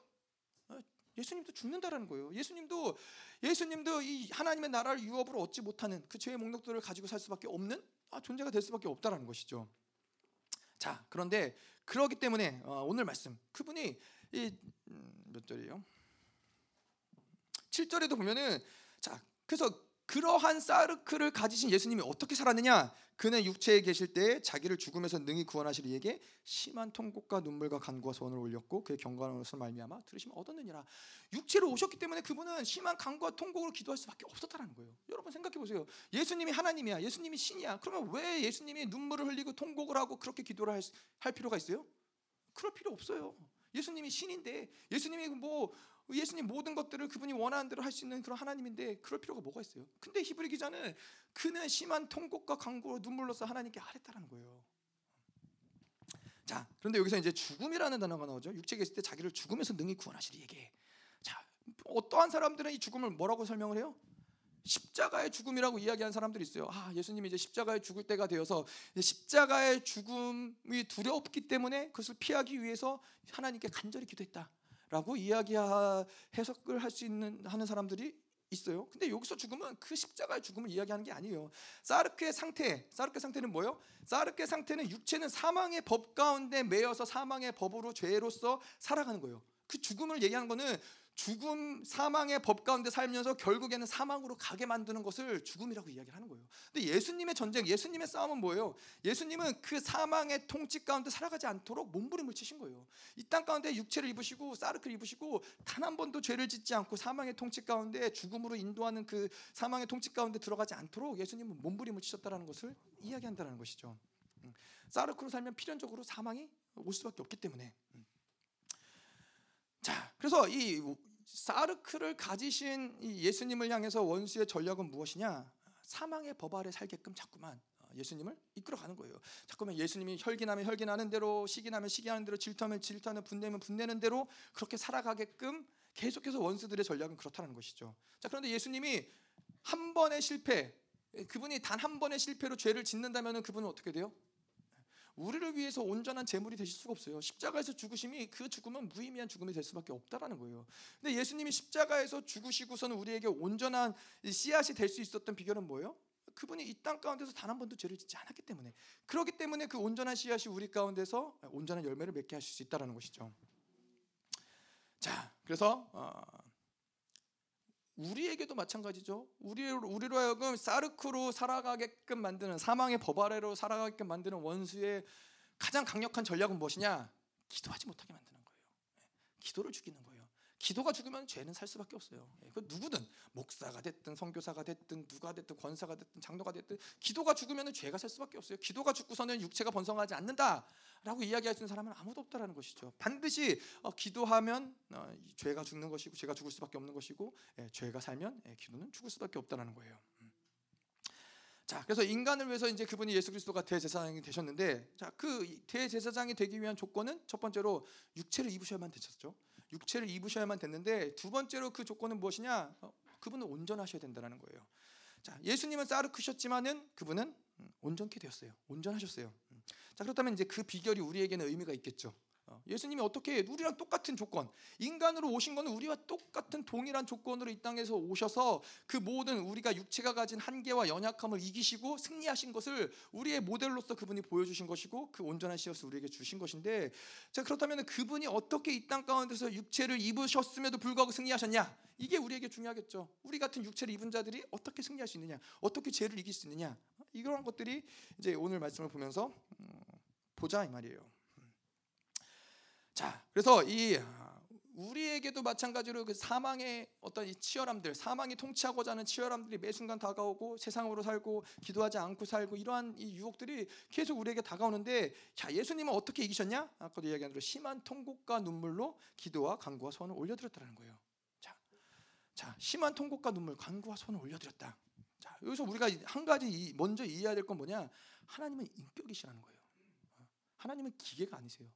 Speaker 1: 어, 예수님도 죽는다라는 거예요. 예수님도 예수님도 이 하나님의 나라를 유업으로 얻지 못하는 그 죄의 목록들을 가지고 살 수밖에 없는 아, 존재가 될 수밖에 없다라는 것이죠. 자, 그런데 그러기 때문에 어, 오늘 말씀 그분이 이몇 음, 절이에요? 7절에도 보면은 자, 그래서 그러한 사르크를 가지신 예수님이 어떻게 살았느냐? 그는 육체에 계실 때 자기를 죽음에서 능히 구원하실 이에게 심한 통곡과 눈물과 간구와 소원을 올렸고 그의 경건한 것을 말미암아 들으시면 얻었느니라. 육체로 오셨기 때문에 그분은 심한 간구와 통곡을 기도할 수밖에 없었다는 거예요. 여러분 생각해 보세요. 예수님이 하나님이야. 예수님이 신이야. 그러면 왜 예수님이 눈물을 흘리고 통곡을 하고 그렇게 기도를 할, 할 필요가 있어요? 그럴 필요 없어요. 예수님이 신인데 예수님이 뭐 예수님 모든 것들을 그분이 원하는 대로 할 수 있는 그런 하나님인데 그럴 필요가 뭐가 있어요? 근데 히브리 기자는 그는 심한 통곡과 강구로 눈물로써 하나님께 아랬다라는 거예요. 자, 그런데 여기서 이제 죽음이라는 단어가 나오죠. 육체에 있을 때 자기를 죽음에서 능히 구원하시리 얘기. 자, 어떠한 사람들은 이 죽음을 뭐라고 설명을 해요? 십자가의 죽음이라고 이야기하는 사람들이 있어요. 아, 예수님이 이제 십자가에 죽을 때가 되어서 십자가의 죽음이 두렵기 때문에 그것을 피하기 위해서 하나님께 간절히 기도했다라고 이야기 해석을 할 수 있는 하는 사람들이 있어요. 근데 여기서 죽음은 그 십자가의 죽음을 이야기하는 게 아니에요. 사르크의 상태, 사르크의 상태는 뭐예요? 사르크의 상태는 육체는 사망의 법 가운데 매여서 사망의 법으로 죄로서 살아가는 거예요. 그 죽음을 얘기하는 거는 죽음 사망의 법 가운데 살면서 결국에는 사망으로 가게 만드는 것을 죽음이라고 이야기하는 거예요. 근데 예수님의 전쟁, 예수님의 싸움은 뭐예요? 예수님은 그 사망의 통치 가운데 살아가지 않도록 몸부림을 치신 거예요. 이 땅 가운데 육체를 입으시고 사르크를 입으시고 단 한 번도 죄를 짓지 않고 사망의 통치 가운데 죽음으로 인도하는 그 사망의 통치 가운데 들어가지 않도록 예수님은 몸부림을 치셨다라는 것을 이야기한다는 것이죠. 음. 사르크로 살면 필연적으로 사망이 올 수밖에 없기 때문에. 음. 자, 그래서 이 사르크를 가지신 예수님을 향해서 원수의 전략은 무엇이냐? 사망의 법 아래 살게끔 자꾸만 어, 예수님을 이끌어가는 거예요. 자꾸만 예수님이 혈기나면 혈기나는 대로, 시기나면 시기하는 대로, 질투하면 질투하는, 분내면 분내는 대로 그렇게 살아가게끔 계속해서 원수들의 전략은 그렇다는 것이죠. 자, 그런데 예수님이 한 번의 실패, 그분이 단 한 번의 실패로 죄를 짓는다면 그분은 어떻게 돼요? 우리를 위해서 온전한 제물이 되실 수가 없어요. 십자가에서 죽으심이 그 죽음은 무의미한 죽음이 될 수밖에 없다라는 거예요. 근데 예수님이 십자가에서 죽으시고서는 우리에게 온전한 씨앗이 될 수 있었던 비결은 뭐예요? 그분이 이 땅 가운데서 단 한 번도 죄를 짓지 않았기 때문에 그렇기 때문에 그 온전한 씨앗이 우리 가운데서 온전한 열매를 맺게 하실 수 있다라는 것이죠. 자, 그래서 어, 우리에게도 마찬가지죠. 우리 우리로 하여금 사르크로 살아가게끔 만드는 사망의 법 아래로 살아가게끔 만드는 원수의 가장 강력한 전략은 무엇이냐? 기도하지 못하게 만드는 거예요. 예, 기도를 죽이는 거예요. 기도가 죽으면 죄는 살 수밖에 없어요. 예, 그 누구든 목사가 됐든 선교사가 됐든 누가 됐든 권사가 됐든 장로가 됐든 기도가 죽으면 죄가 살 수밖에 없어요. 기도가 죽고서는 육체가 번성하지 않는다라고 이야기할 수 있는 사람은 아무도 없다라는 것이죠. 반드시 어, 기도하면 어, 죄가 죽는 것이고 죄가 죽을 수밖에 없는 것이고 예, 죄가 살면 예, 기도는 죽을 수밖에 없다라는 거예요. 음. 자, 그래서 인간을 위해서 이제 그분이 예수 그리스도가 대제사장이 되셨는데, 자, 그 대제사장이 되기 위한 조건은 첫 번째로 육체를 입으셔야만 되셨죠. 육체를 입으셔야만 됐는데 두 번째로 그 조건은 무엇이냐? 어, 그분은 온전하셔야 된다는 거예요. 자, 예수님은 쌀르크셨지만은 그분은 음, 온전케 되었어요. 온전하셨어요. 음. 자, 그렇다면 이제 그 비결이 우리에게는 의미가 있겠죠. 어, 예수님이 어떻게 우리랑 똑같은 조건, 인간으로 오신 것은 우리와 똑같은 동일한 조건으로 이 땅에서 오셔서 그 모든 우리가 육체가 가진 한계와 연약함을 이기시고 승리하신 것을 우리의 모델로서 그분이 보여주신 것이고 그 온전한 씨앗을 우리에게 주신 것인데, 자 그렇다면 그분이 어떻게 이 땅 가운데서 육체를 입으셨음에도 불구하고 승리하셨냐? 이게 우리에게 중요하겠죠. 우리 같은 육체를 입은 자들이 어떻게 승리할 수 있느냐? 어떻게 죄를 이길 수 있느냐? 이런 것들이 이제 오늘 말씀을 보면서 음, 보자 이 말이에요. 자, 그래서 이 우리에게도 마찬가지로 그 사망의 어떤 이 치열함들, 사망이 통치하고자 하는 치열함들이 매 순간 다가오고 세상으로 살고 기도하지 않고 살고 이러한 이 유혹들이 계속 우리에게 다가오는데 자, 예수님은 어떻게 이기셨냐? 아까도 이야기한 대로 심한 통곡과 눈물로 기도와 간구와 소원을 올려드렸다는 거예요. 자, 자, 심한 통곡과 눈물, 간구와 소원을 올려드렸다. 자, 여기서 우리가 한 가지 먼저 이해해야 될 건 뭐냐? 하나님은 인격이시라는 거예요. 하나님은 기계가 아니세요.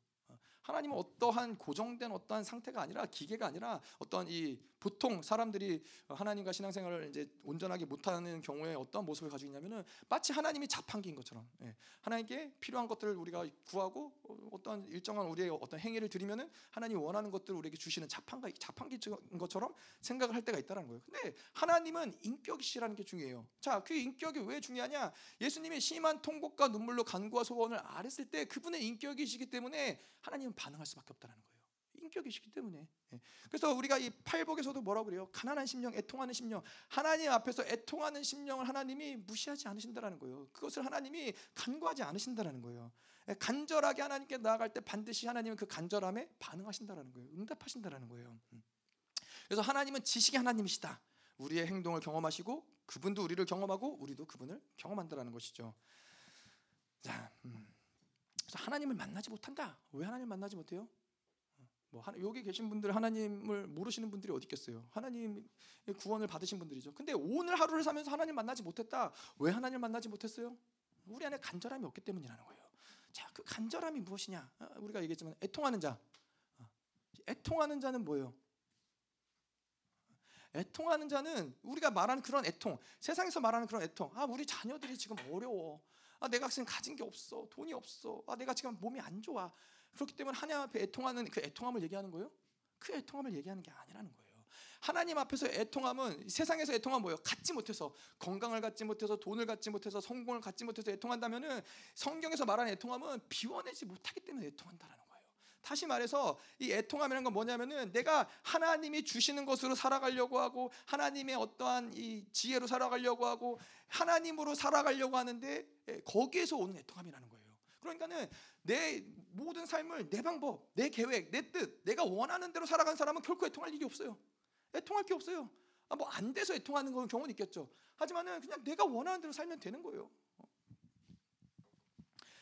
Speaker 1: 하나님은 어떠한 고정된 어떠한 상태가 아니라 기계가 아니라 어떠한 이 보통 사람들이 하나님과 신앙생활을 이제 온전하게 못하는 경우에 어떤 모습을 가지고 있냐면은 마치 하나님이 자판기인 것처럼 예. 하나님께 필요한 것들을 우리가 구하고 어떤 일정한 우리의 어떤 행위를 드리면은 하나님이 원하는 것들을 우리에게 주시는 자판기 자판기인 것처럼 생각을 할 때가 있다는 거예요. 근데 하나님은 인격이시라는 게 중요해요. 자, 그 인격이 왜 중요하냐? 예수님이 심한 통곡과 눈물로 간구와 소원을 아랬을 때 그분의 인격이시기 때문에 하나님 은 반응할 수밖에 없다는 거예요. 인격이시기 때문에. 예. 그래서 우리가 이 팔복에서도 뭐라고 그래요? 가난한 심령, 애통하는 심령. 하나님 앞에서 애통하는 심령을 하나님이 무시하지 않으신다라는 거예요. 그것을 하나님이 간과하지 않으신다라는 거예요. 예, 간절하게 하나님께 나아갈 때 반드시 하나님은 그 간절함에 반응하신다라는 거예요. 응답하신다라는 거예요. 음. 그래서 하나님은 지식의 하나님이시다. 우리의 행동을 경험하시고 그분도 우리를 경험하고 우리도 그분을 경험한다라는 것이죠. 자, 음. 하나님을 만나지 못한다. 왜 하나님을 만나지 못해요? 뭐 여기 계신 분들 하나님을 모르시는 분들이 어디 있겠어요? 하나님의 구원을 받으신 분들이죠. 근데 오늘 하루를 사면서 하나님 만나지 못했다. 왜 하나님 만나지 못했어요? 우리 안에 간절함이 없기 때문이라는 거예요. 자, 그 간절함이 무엇이냐? 어, 우리가 얘기했지만 애통하는 자. 어, 애통하는 자는 뭐예요? 애통하는 자는 우리가 말하는 그런 애통, 세상에서 말하는 그런 애통. 아, 우리 자녀들이 지금 어려워. 아, 내가 지금 가진 게 없어. 돈이 없어. 아, 내가 지금 몸이 안 좋아. 그렇기 때문에 하나님 앞에 애통하는 그 애통함을 얘기하는 거예요? 그 애통함을 얘기하는 게 아니라는 거예요. 하나님 앞에서 애통함은 세상에서 애통함 뭐예요? 갖지 못해서 건강을 갖지 못해서 돈을 갖지 못해서 성공을 갖지 못해서 애통한다면은 성경에서 말하는 애통함은 비워내지 못하기 때문에 애통한다라는 거예요. 다시 말해서 이 애통함이라는 건 뭐냐면은 내가 하나님이 주시는 것으로 살아가려고 하고 하나님의 어떠한 이 지혜로 살아가려고 하고 하나님으로 살아가려고 하는데 예, 거기에서 오는 애통함이라는 거예요. 그러니까는 내 모든 삶을 내 방법, 내 계획, 내 뜻, 내가 원하는 대로 살아간 사람은 결코 애통할 일이 없어요. 애통할 게 없어요. 아, 뭐 안 돼서 애통하는 경우는 있겠죠. 하지만은 그냥 내가 원하는 대로 살면 되는 거예요.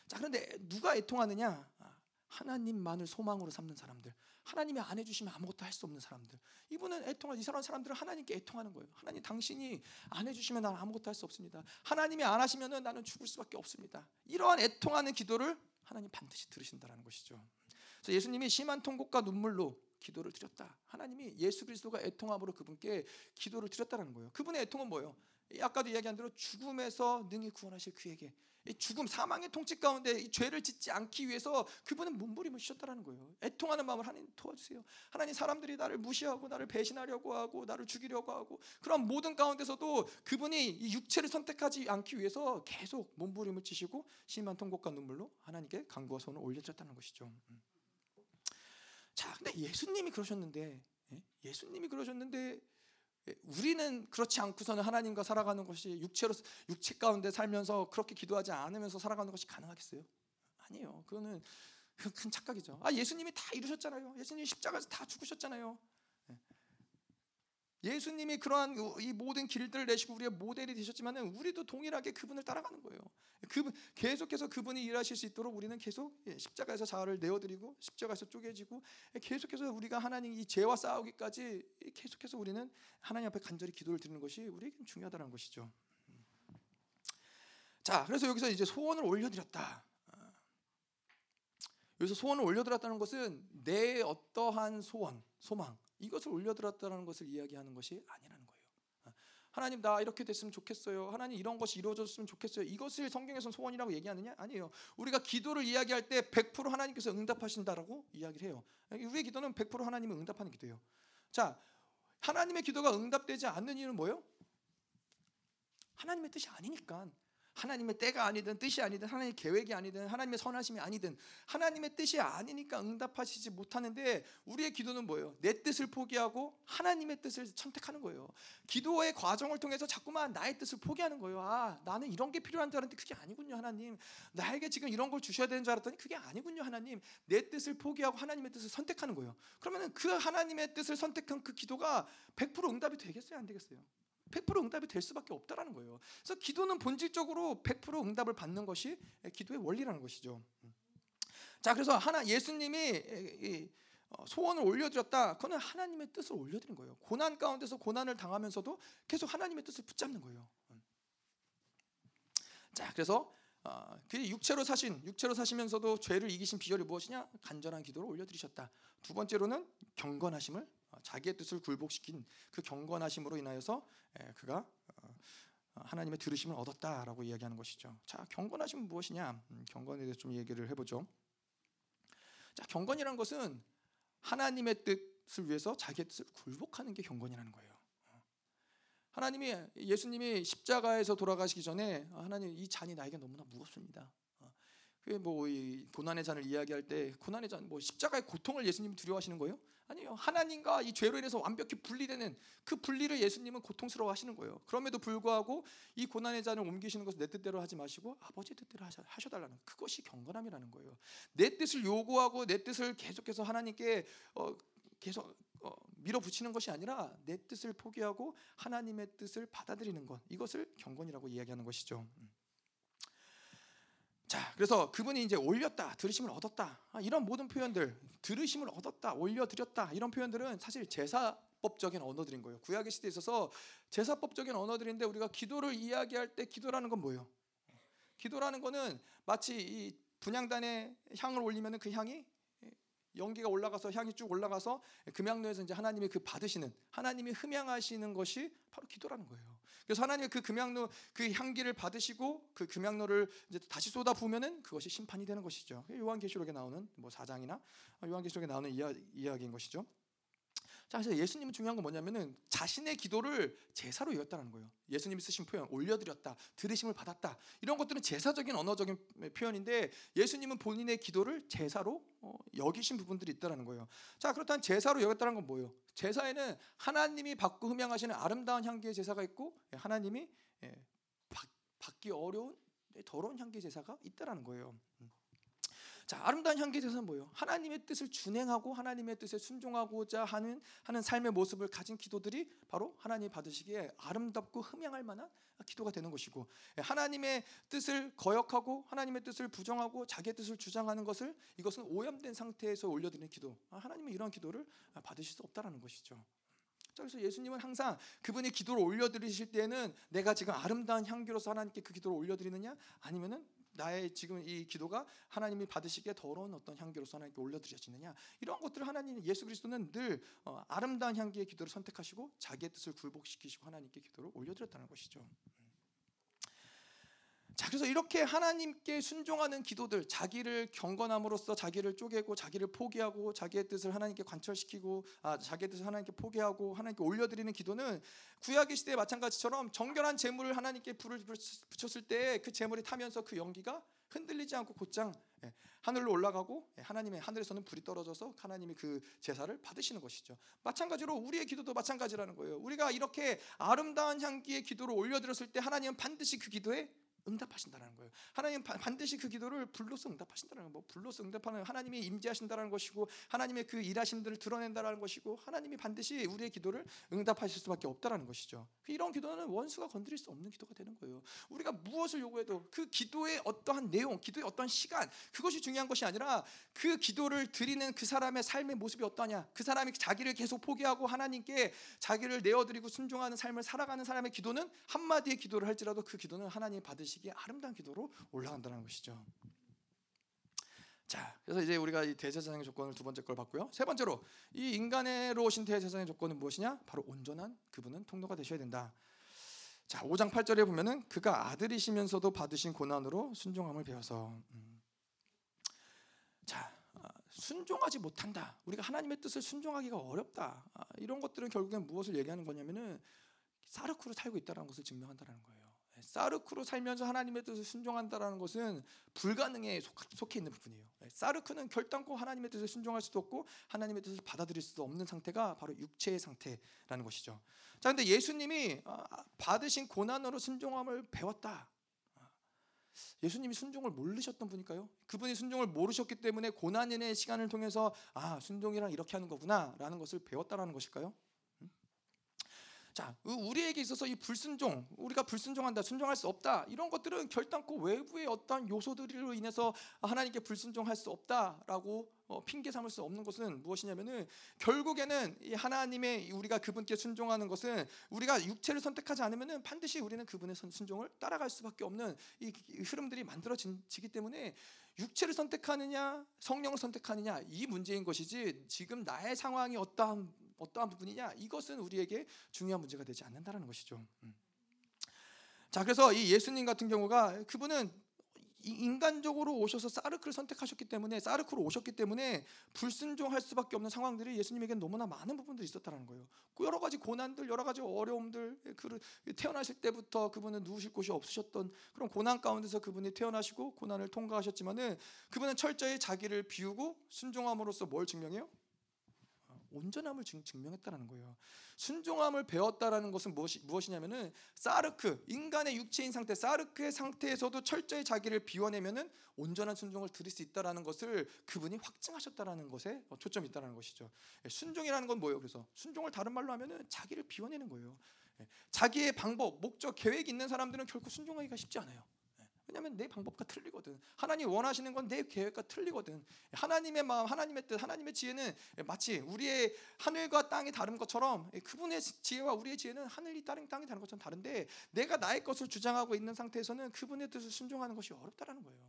Speaker 1: 자, 그런데 누가 애통하느냐? 아, 하나님만을 소망으로 삼는 사람들, 하나님이 안 해주시면 아무것도 할 수 없는 사람들. 이분은 애통하 이 사람 사람들은 하나님께 애통하는 거예요. 하나님 당신이 안 해주시면 나는 아무것도 할 수 없습니다. 하나님이 안 하시면은 나는 죽을 수밖에 없습니다. 이러한 애통하는 기도를 하나님 반드시 들으신다라는 것이죠. 그래서 예수님이 심한 통곡과 눈물로 기도를 드렸다. 하나님이 예수 그리스도가 애통함으로 그분께 기도를 드렸다는 거예요. 그분의 애통은 뭐예요? 아까도 이야기한 대로 죽음에서 능히 구원하실 그에게 죽음 사망의 통치 가운데 이 죄를 짓지 않기 위해서 그분은 몸부림을 주셨다는 거예요. 애통하는 마음을 하나님 도와주세요. 하나님 사람들이 나를 무시하고 나를 배신하려고 하고 나를 죽이려고 하고 그런 모든 가운데서도 그분이 이 육체를 선택하지 않기 위해서 계속 몸부림을 치시고 심한 통곡과 눈물로 하나님께 간구와 손을 올려드렸다는 것이죠. 음. 자, 근데 예수님이 그러셨는데 예? 예수님이 그러셨는데 예, 우리는 그렇지 않고서는 하나님과 살아가는 것이 육체로 육체 가운데 살면서 그렇게 기도하지 않으면서 살아가는 것이 가능하겠어요? 아니에요. 그거는 큰 착각이죠. 아 예수님이 다 이루셨잖아요. 예수님이 십자가에서 다 죽으셨잖아요. 예수님이 그러한 이 모든 길들을 내시고 우리의 모델이 되셨지만은 우리도 동일하게 그분을 따라가는 거예요. 그분 계속해서 그분이 일하실 수 있도록 우리는 계속 예, 십자가에서 자아를 내어드리고 십자가에서 쪼개지고 예, 계속해서 우리가 하나님 이 죄와 싸우기까지 계속해서 우리는 하나님 앞에 간절히 기도를 드리는 것이 우리에게 중요하다는 것이죠. 자, 그래서 여기서 이제 소원을 올려드렸다. 여기서 소원을 올려드렸다는 것은 내 어떠한 소원, 소망 이것을 올려드렸다는 것을 이야기하는 것이 아니라는 거예요. 아, 하나님 나 이렇게 됐으면 좋겠어요. 하나님 이런 것이 이루어졌으면 좋겠어요. 이것을 성경에서는 소원이라고 얘기하느냐? 아니에요. 우리가 기도를 이야기할 때 100% 하나님께서 응답하신다라고 이야기를 해요. 우리의 기도는 100% 하나님은 응답하는 기도예요. 자, 하나님의 기도가 응답되지 않는 이유는 뭐예요? 하나님의 뜻이 아니니까. 하나님의 때가 아니든 뜻이 아니든 하나님의 계획이 아니든 하나님의 선하심이 아니든 하나님의 뜻이 아니니까 응답하시지 못하는데 우리의 기도는 뭐예요? 내 뜻을 포기하고 하나님의 뜻을 선택하는 거예요. 기도의 과정을 통해서 자꾸만 나의 뜻을 포기하는 거예요. 아, 나는 이런 게 필요한 줄 알았는데 그게 아니군요, 하나님. 나에게 지금 이런 걸 주셔야 되는 줄 알았더니 그게 아니군요, 하나님. 내 뜻을 포기하고 하나님의 뜻을 선택하는 거예요. 그러면 그 하나님의 뜻을 선택한 그 기도가 100% 응답이 되겠어요, 안 되겠어요? 100% 응답이 될 수밖에 없다라는 거예요. 그래서 기도는 본질적으로 100% 응답을 받는 것이 기도의 원리라는 것이죠. 자, 그래서 하나 예수님이 어, 소원을 올려드렸다. 그거는 하나님의 뜻을 올려드린 거예요. 고난 가운데서 고난을 당하면서도 계속 하나님의 뜻을 붙잡는 거예요. 자, 그래서 어, 그 육체로 사신 육체로 사시면서도 죄를 이기신 비결이 무엇이냐? 간절한 기도를 올려드리셨다. 두 번째로는 경건하심을 어, 자기의 뜻을 굴복시킨 그 경건하심으로 인하여서 그가 어, 하나님의 들으심을 얻었다라고 이야기하는 것이죠. 자, 경건하심은 무엇이냐? 음, 경건에 대해서 좀 얘기를 해보죠. 자, 경건이란 것은 하나님의 뜻을 위해서 자기의 뜻을 굴복하는 게 경건이라는 거예요. 하나님이 예수님이 십자가에서 돌아가시기 전에 하나님 이 잔이 나에게 너무나 무겁습니다. 그뭐 고난의 잔을 이야기할 때 고난의 잔, 뭐 십자가의 고통을 예수님이 두려워하시는 거예요? 아니요. 하나님과 이 죄로 인해서 완벽히 분리되는 그 분리를 예수님은 고통스러워 하시는 거예요. 그럼에도 불구하고 이 고난의 잔을 옮기시는 것을 내 뜻대로 하지 마시고 아버지 뜻대로 하셔, 달라는 그것이 경건함이라는 거예요. 내 뜻을 요구하고 내 뜻을 계속해서 하나님께 어, 계속 어, 밀어붙이는 것이 아니라 내 뜻을 포기하고 하나님의 뜻을 받아들이는 것 이것을 경건이라고 이야기하는 것이죠. 음. 자, 그래서 그분이 이제 올렸다, 들으심을 얻었다. 아, 이런 모든 표현들, 들으심을 얻었다, 올려드렸다. 이런 표현들은 사실 제사법적인 언어들인 거예요. 구약의 시대에 있어서 제사법적인 언어들인데 우리가 기도를 이야기할 때 기도라는 건 뭐예요? 기도라는 거는 마치 이 분양단에 향을 올리면 그 향이 연기가 올라가서 향이 쭉 올라가서 금양로에서 이제 하나님이 그 받으시는 하나님이 흠양하시는 것이 바로 기도라는 거예요. 그래서 하나님의 그 금양로 그 향기를 받으시고 그 금양로를 이제 다시 쏟아 부으면은 그것이 심판이 되는 것이죠. 요한계시록에 나오는 뭐 사장이나 요한계시록에 나오는 이야, 이야기인 것이죠. 자, 그래서 예수님은 중요한 건 뭐냐면은 자신의 기도를 제사로 여겼다는 거예요. 예수님이 쓰신 표현, 올려드렸다, 들으심을 받았다. 이런 것들은 제사적인 언어적인 표현인데 예수님은 본인의 기도를 제사로 어, 여기신 부분들이 있다는 거예요. 자, 그렇다면 제사로 여겼다는 건 뭐예요? 제사에는 하나님이 받고 흠양하시는 아름다운 향기의 제사가 있고 예, 하나님이 예, 받기 어려운 더러운 향기 제사가 있다라는 거예요. 음. 자, 아름다운 향기 제사는 뭐예요? 하나님의 뜻을 준행하고 하나님의 뜻에 순종하고자 하는 하는 삶의 모습을 가진 기도들이 바로 하나님 받으시기에 아름답고 흠양할 만한 기도가 되는 것이고 예, 하나님의 뜻을 거역하고 하나님의 뜻을 부정하고 자기의 뜻을 주장하는 것을 이것은 오염된 상태에서 올려드리는 기도. 아, 하나님은 이런 기도를 받으실 수 없다라는 것이죠. 그래서 예수님은 항상 그분이 기도를 올려드리실 때는 내가 지금 아름다운 향기로서 하나님께 그 기도를 올려드리느냐 아니면은 나의 지금 이 기도가 하나님이 받으시기에 더러운 어떤 향기로서 하나님께 올려드려지느냐 이런 것들을 하나님 예수 그리스도는 늘 어, 아름다운 향기의 기도를 선택하시고 자기의 뜻을 굴복시키시고 하나님께 기도를 올려드렸다는 것이죠. 자, 그래서 이렇게 하나님께 순종하는 기도들, 자기를 경건함으로써 자기를 쪼개고 자기를 포기하고 자기의 뜻을 하나님께 관철시키고 아, 자기의 뜻을 하나님께 포기하고 하나님께 올려드리는 기도는 구약의 시대에 마찬가지처럼 정결한 재물을 하나님께 불을 붙였을 때그 재물이 타면서 그 연기가 흔들리지 않고 곧장 예, 하늘로 올라가고 예, 하나님의 하늘에서는 불이 떨어져서 하나님이 그 제사를 받으시는 것이죠. 마찬가지로 우리의 기도도 마찬가지라는 거예요. 우리가 이렇게 아름다운 향기의 기도를 올려드렸을 때 하나님은 반드시 그 기도에 응답하신다는 거예요. 하나님 반드시 그 기도를 불로서 응답하신다는 거예요. 뭐 불로서 응답하는 하나님이 임재하신다는 것이고 하나님의 그 일하심들을 드러낸다는 것이고 하나님이 반드시 우리의 기도를 응답하실 수밖에 없다라는 것이죠. 그 이런 기도는 원수가 건드릴 수 없는 기도가 되는 거예요. 우리가 무엇을 요구해도 그 기도의 어떠한 내용, 기도의 어떠한 시간 그것이 중요한 것이 아니라 그 기도를 드리는 그 사람의 삶의 모습이 어떠냐, 그 사람이 자기를 계속 포기하고 하나님께 자기를 내어드리고 순종하는 삶을 살아가는 사람의 기도는 한 마디의 기도를 할지라도 그 기도는 하나님 받으시 의 식이 아름다운 기도로 올라간다는 것이죠. 자, 그래서 이제 우리가 이 대제사장의 조건을 두 번째 걸 봤고요. 세 번째로 이 인간으로 오신 대제사장의 조건은 무엇이냐? 바로 온전한 그분은 통로가 되셔야 된다. 자, 5장 8절에 보면은 그가 아들이시면서도 받으신 고난으로 순종함을 배워서 음. 자, 아, 순종하지 못한다. 우리가 하나님의 뜻을 순종하기가 어렵다. 아, 이런 것들은 결국엔 무엇을 얘기하는 거냐면은 사르크로 살고 있다는 것을 증명한다는 거예요. 사르크로 살면서 하나님의 뜻을 순종한다라는 것은 불가능에 속 해 있는 부분이에요. 네, 사르크는 결단코 하나님의 뜻을 순종할 수도 없고 하나님의 뜻을 받아들일 수도 없는 상태가 바로 육체의 상태라는 것이죠. 자, 근데 예수님이 아, 받으신 고난으로 순종함을 배웠다. 아, 예수님이 순종을 모르셨던 분일까요? 그분이 순종을 모르셨기 때문에 고난인의 시간을 통해서 아 순종이란 이렇게 하는 거구나라는 것을 배웠다라는 것일까요? 자, 우리에게 있어서 이 불순종, 우리가 불순종한다, 순종할 수 없다 이런 것들은 결단코 외부의 어떤 요소들로 인해서 하나님께 불순종할 수 없다라고 어, 핑계 삼을 수 없는 것은 무엇이냐면은 결국에는 이 하나님의 우리가 그분께 순종하는 것은 우리가 육체를 선택하지 않으면은 반드시 우리는 그분의 순종을 따라갈 수밖에 없는 이, 이 흐름들이 만들어지기 때문에 육체를 선택하느냐 성령을 선택하느냐 이 문제인 것이지 지금 나의 상황이 어떠한 어떠한 부분이냐 이것은 우리에게 중요한 문제가 되지 않는다는 것이죠. 음. 자 그래서 이 예수님 같은 경우가 그분은 인간적으로 오셔서 사르크를 선택하셨기 때문에 사르크로 오셨기 때문에 불순종할 수밖에 없는 상황들이 예수님에게 너무나 많은 부분들이 있었다는 거예요. 그 여러 가지 고난들, 여러 가지 어려움들, 그 태어나실 때부터 그분은 누우실 곳이 없으셨던 그런 고난 가운데서 그분이 태어나시고 고난을 통과하셨지만은 그분은 철저히 자기를 비우고 순종함으로써 뭘 증명해요? 온전함을 증명했다는 거예요. 순종함을 배웠다라는 것은 무엇이, 무엇이냐면은 사르크 인간의 육체인 상태 사르크의 상태에서도 철저히 자기를 비워내면은 온전한 순종을 드릴 수 있다라는 것을 그분이 확증하셨다라는 것에 초점이 있다라는 것이죠. 예, 순종이라는 건 뭐예요? 그래서 순종을 다른 말로 하면은 자기를 비워내는 거예요. 예, 자기의 방법, 목적, 계획 있는 사람들은 결코 순종하기가 쉽지 않아요. 왜냐하면 내 방법과 틀리거든. 하나님 원하시는 건 내 계획과 틀리거든. 하나님의 마음, 하나님의 뜻, 하나님의 지혜는 마치 우리의 하늘과 땅이 다른 것처럼 그분의 지혜와 우리의 지혜는 하늘이 다른 땅이 다른 것처럼 다른데 내가 나의 것을 주장하고 있는 상태에서는 그분의 뜻을 순종하는 것이 어렵다라는 거예요.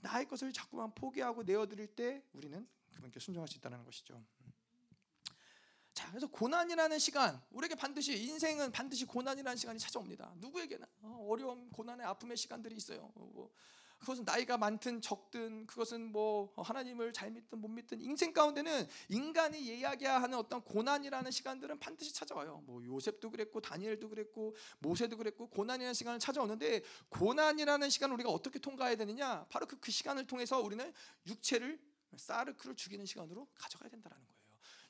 Speaker 1: 나의 것을 자꾸만 포기하고 내어드릴 때 우리는 그분께 순종할 수 있다는 것이죠. 자, 그래서 고난이라는 시간, 우리에게 반드시 인생은 반드시 고난이라는 시간이 찾아옵니다. 누구에게나 어, 어려움, 고난의 아픔의 시간들이 있어요. 어, 뭐, 그것은 나이가 많든 적든 그것은 뭐 하나님을 잘 믿든 못 믿든 인생 가운데는 인간이 이야기해야 하는 어떤 고난이라는 시간들은 반드시 찾아와요. 뭐 요셉도 그랬고 다니엘도 그랬고 모세도 그랬고 고난이라는 시간을 찾아오는데 고난이라는 시간을 우리가 어떻게 통과해야 되느냐? 바로 그, 그 시간을 통해서 우리는 육체를 사르크를 죽이는 시간으로 가져가야 된다는 거예요.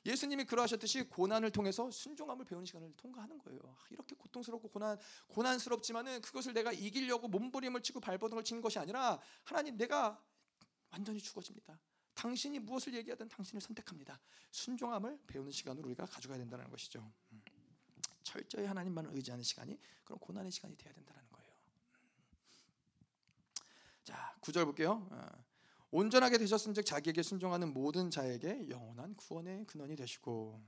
Speaker 1: 예수님이 그러하셨듯이 고난을 통해서 순종함을 배우는 시간을 통과하는 거예요. 아, 이렇게 고통스럽고 고난 고난스럽지만은 그것을 내가 이기려고 몸부림을 치고 발버둥을 치는 것이 아니라 하나님 내가 완전히 죽어집니다. 당신이 무엇을 얘기하든 당신을 선택합니다. 순종함을 배우는 시간으로 우리가 가져가야 된다는 것이죠. 음. 철저히 하나님만을 의지하는 시간이 그런 고난의 시간이 되어야 된다는 거예요. 자, 구절 볼게요. 어. 온전하게 되셨은즉 자기에게 순종하는 모든 자에게 영원한 구원의 근원이 되시고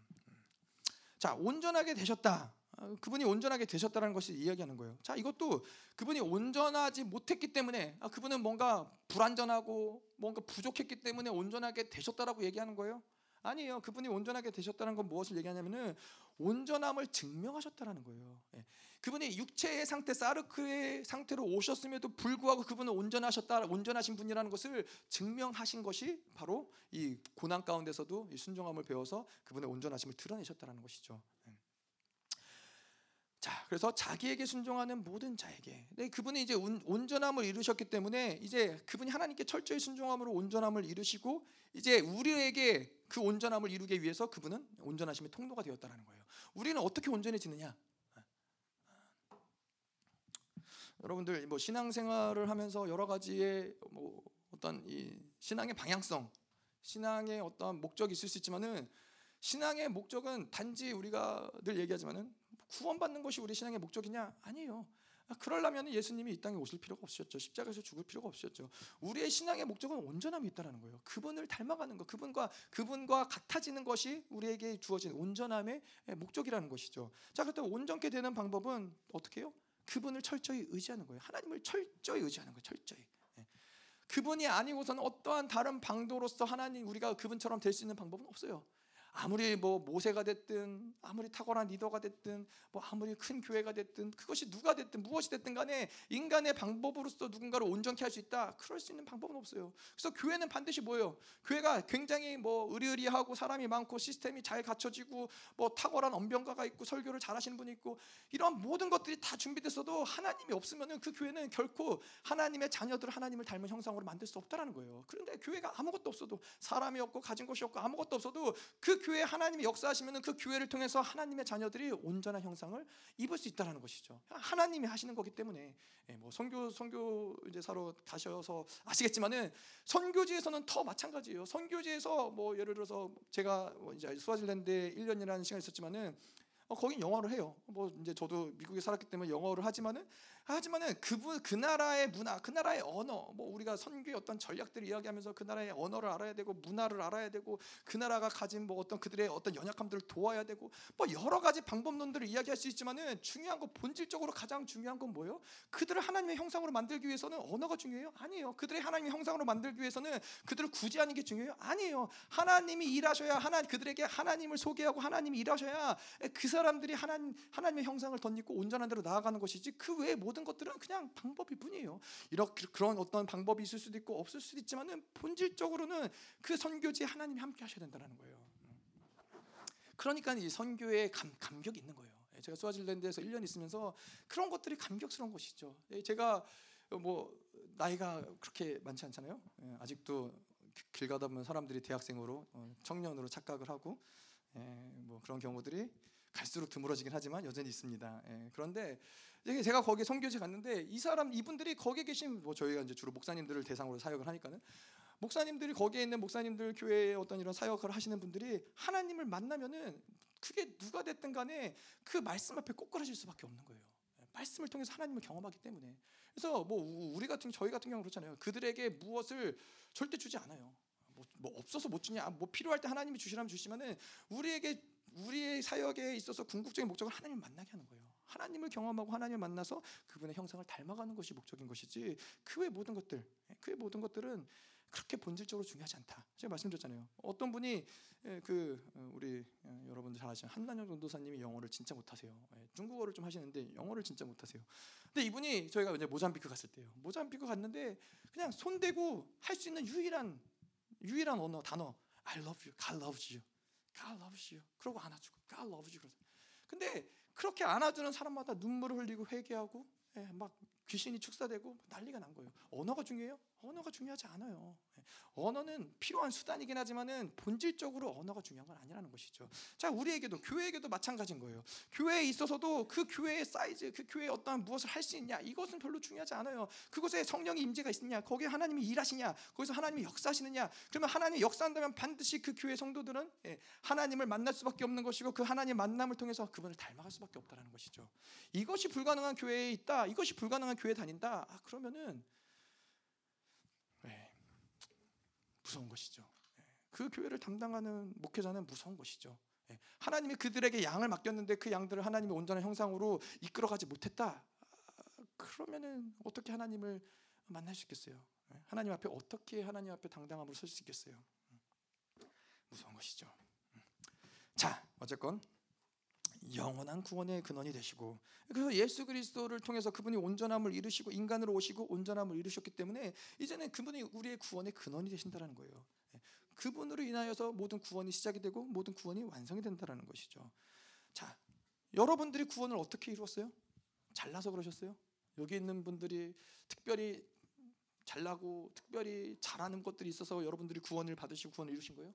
Speaker 1: 자 온전하게 되셨다 아, 그분이 온전하게 되셨다는 것을 이야기하는 거예요. 자 이것도 그분이 온전하지 못했기 때문에 아, 그분은 뭔가 불완전하고 뭔가 부족했기 때문에 온전하게 되셨다라고 얘기하는 거예요. 아니에요. 그분이 온전하게 되셨다는 건 무엇을 얘기하냐면은 온전함을 증명하셨다라는 거예요. 예. 그분이 육체의 상태 사르크의 상태로 오셨음에도 불구하고 그분은 온전하셨다, 온전하신 분이라는 것을 증명하신 것이 바로 이 고난 가운데서도 이 순종함을 배워서 그분의 온전하심을 드러내셨다는 것이죠. 예. 자, 그래서 자기에게 순종하는 모든 자에게. 네, 그분이 이제 온전함을 이루셨기 때문에 이제 그분이 하나님께 철저히 순종함으로 온전함을 이루시고 이제 우리에게 그 온전함을 이루기 위해서 그분은 온전하심의 통로가 되었다는 거예요. 우리는 어떻게 온전해지느냐? 여러분들 뭐 신앙생활을 하면서 여러 가지의 뭐 어떤 이 신앙의 방향성, 신앙의 어떤 목적이 있을 수 있지만은 신앙의 목적은 단지 우리가 늘 얘기하지만은 구원받는 것이 우리 신앙의 목적이냐? 아니에요. 아, 그러려면 예수님이 이 땅에 오실 필요가 없으셨죠. 십자가에서 죽을 필요가 없으셨죠. 우리의 신앙의 목적은 온전함이 있다는 거예요. 그분을 닮아가는 것, 그분과 그분과 같아지는 것이 우리에게 주어진 온전함의 목적이라는 것이죠. 자, 그렇다면 온전케 되는 방법은 어떻게 해요? 그분을 철저히 의지하는 거예요. 하나님을 철저히 의지하는 거예요. 철저히. 예. 그분이 아니고서는 어떠한 다른 방도로서 하나님 우리가 그분처럼 될 수 있는 방법은 없어요. 아무리 뭐 모세가 됐든 아무리 탁월한 리더가 됐든 뭐 아무리 큰 교회가 됐든 그것이 누가 됐든 무엇이 됐든 간에 인간의 방법으로서 누군가를 온전케 할 수 있다. 그럴 수 있는 방법은 없어요. 그래서 교회는 반드시 뭐예요? 교회가 굉장히 뭐 의리의리하고 사람이 많고 시스템이 잘 갖춰지고 뭐 탁월한 언변가가 있고 설교를 잘하시는 분이 있고 이런 모든 것들이 다 준비됐어도 하나님이 없으면은 그 교회는 결코 하나님의 자녀들 하나님을 닮은 형상으로 만들 수 없다라는 거예요. 그런데 교회가 아무것도 없어도 사람이 없고 가진 것이 없고 아무것도 없어도 그 교회에 하나님이 역사하시면 그 교회를 통해서 하나님의 자녀들이 온전한 형상을 입을 수 있다라는 것이죠. 하나님이 하시는 거기 때문에 예, 뭐 선교 선교 이제 사러 가셔서 아시겠지만은 선교지에서는 더 마찬가지예요. 선교지에서 뭐 예를 들어서 제가 뭐 이제 스와질랜드에 1년이라는 시간이 있었지만은 어, 거긴 영어를 해요. 뭐 이제 저도 미국에 살았기 때문에 영어를 하지만은 하지만은 그분 그 나라의 문화, 그 나라의 언어, 뭐 우리가 선교의 어떤 전략들을 이야기하면서 그 나라의 언어를 알아야 되고 문화를 알아야 되고 그 나라가 가진 뭐 어떤 그들의 어떤 연약함들을 도와야 되고 뭐 여러 가지 방법론들을 이야기할 수 있지만은 중요한 건 본질적으로 가장 중요한 건 뭐예요? 그들을 하나님의 형상으로 만들기 위해서는 언어가 중요해요? 아니에요. 그들의 하나님의 형상으로 만들기 위해서는 그들을 구제하는 게 중요해요? 아니에요. 하나님이 일하셔야 하나 그들에게 하나님을 소개하고 하나님이 일하셔야 그 사람들이 하나님 하나님의 형상을 덧입고 온전한 대로 나아가는 것이지 그 외에 모든 모든 것들은 그냥 방법일 뿐이에요. 이렇게 그런 어떤 방법이 있을 수도 있고 없을 수도 있지만은 본질적으로는 그 선교지에 하나님이 함께 하셔야 된다는 거예요. 그러니까 이 선교에 감, 감격이 있는 거예요. 예, 제가 스와질랜드에서 1년 있으면서 그런 것들이 감격스러운 것이죠. 예, 제가 뭐 나이가 그렇게 많지 않잖아요. 예, 아직도 길 가다 보면 사람들이 대학생으로 어, 청년으로 착각을 하고 뭐 그런 경우들이 갈수록 드물어지긴 하지만 여전히 있습니다. 그런데 제가 거기 선교지 갔는데 이 사람 이분들이 거기에 계신 뭐 저희가 이제 주로 목사님들을 대상으로 사역을 하니까는 목사님들이 거기에 있는 목사님들 교회에 어떤 이런 사역을 하시는 분들이 하나님을 만나면은 그게 누가 됐든 간에 그 말씀 앞에 꼬꾸라질 수밖에 없는 거예요. 말씀을 통해서 하나님을 경험하기 때문에. 그래서 뭐 우리 같은 저희 같은 경우 그렇잖아요. 그들에게 무엇을 절대 주지 않아요. 뭐, 뭐 없어서 못 주냐? 뭐 필요할 때 하나님이 주시라면 주시면은 우리에게 우리의 사역에 있어서 궁극적인 목적은 하나님을 만나게 하는 거예요. 하나님을 경험하고 하나님을 만나서 그분의 형상을 닮아가는 것이 목적인 것이지 그 외 모든 것들, 그 외 모든 것들은 그렇게 본질적으로 중요하지 않다. 제가 말씀드렸잖아요. 어떤 분이 예, 그 어, 우리 어, 여러분들 잘 아시는 한난영 전도사님이 영어를 진짜 못하세요. 예, 중국어를 좀 하시는데 영어를 진짜 못하세요. 근데 이분이 저희가 이제 모잠비크 갔을 때요. 모잠비크 갔는데 그냥 손 대고 할 수 있는 유일한 유일한 언어 단어 I love you, God loves you, God loves you. 그러고 안아주고 God loves you. 그러죠. 근데 그렇게 안아주는 사람마다 눈물을 흘리고 회개하고 예, 막 귀신이 축사되고 난리가 난 거예요. 언어가 중요해요? 언어가 중요하지 않아요. 예, 언어는 필요한 수단이긴 하지만은 본질적으로 언어가 중요한 건 아니라는 것이죠. 자, 우리에게도 교회에게도 마찬가지인 거예요. 교회에 있어서도 그 교회의 사이즈, 그 교회에 어떠한 무엇을 할 수 있냐 이것은 별로 중요하지 않아요. 그곳에 성령의 임재가 있느냐, 거기에 하나님이 일하시냐, 거기서 하나님이 역사하시느냐. 그러면 하나님이 역사한다면 반드시 그 교회 성도들은 예, 하나님을 만날 수밖에 없는 것이고 그 하나님 만남을 통해서 그분을 닮아갈 수밖에 없다라는 것이죠. 이것이 불가능한 교회에 있다. 이것이 불가능한 교회 다닌다. 아, 그러면은 네, 무서운 것이죠. 예, 그 교회를 담당하는 목회자는 무서운 것이죠. 예, 하나님이 그들에게 양을 맡겼는데 그 양들을 하나님의 온전한 형상으로 이끌어가지 못했다. 아, 그러면은 어떻게 하나님을 만날 수 있겠어요? 예, 하나님 앞에 어떻게 하나님 앞에 당당함으로 설 수 있겠어요? 음, 무서운 것이죠. 음. 자, 어쨌건 영원한 구원의 근원이 되시고 그래서 예수 그리스도를 통해서 그분이 온전함을 이루시고 인간으로 오시고 온전함을 이루셨기 때문에 이제는 그분이 우리의 구원의 근원이 되신다는 거예요. 예, 그분으로 인하여서 모든 구원이 시작이 되고 모든 구원이 완성이 된다는 것이죠. 자, 여러분들이 구원을 어떻게 이루었어요? 잘나서 그러셨어요? 여기 있는 분들이 특별히 잘나고 특별히 잘하는 것들이 있어서 여러분들이 구원을 받으시고 구원을 이루신 거예요?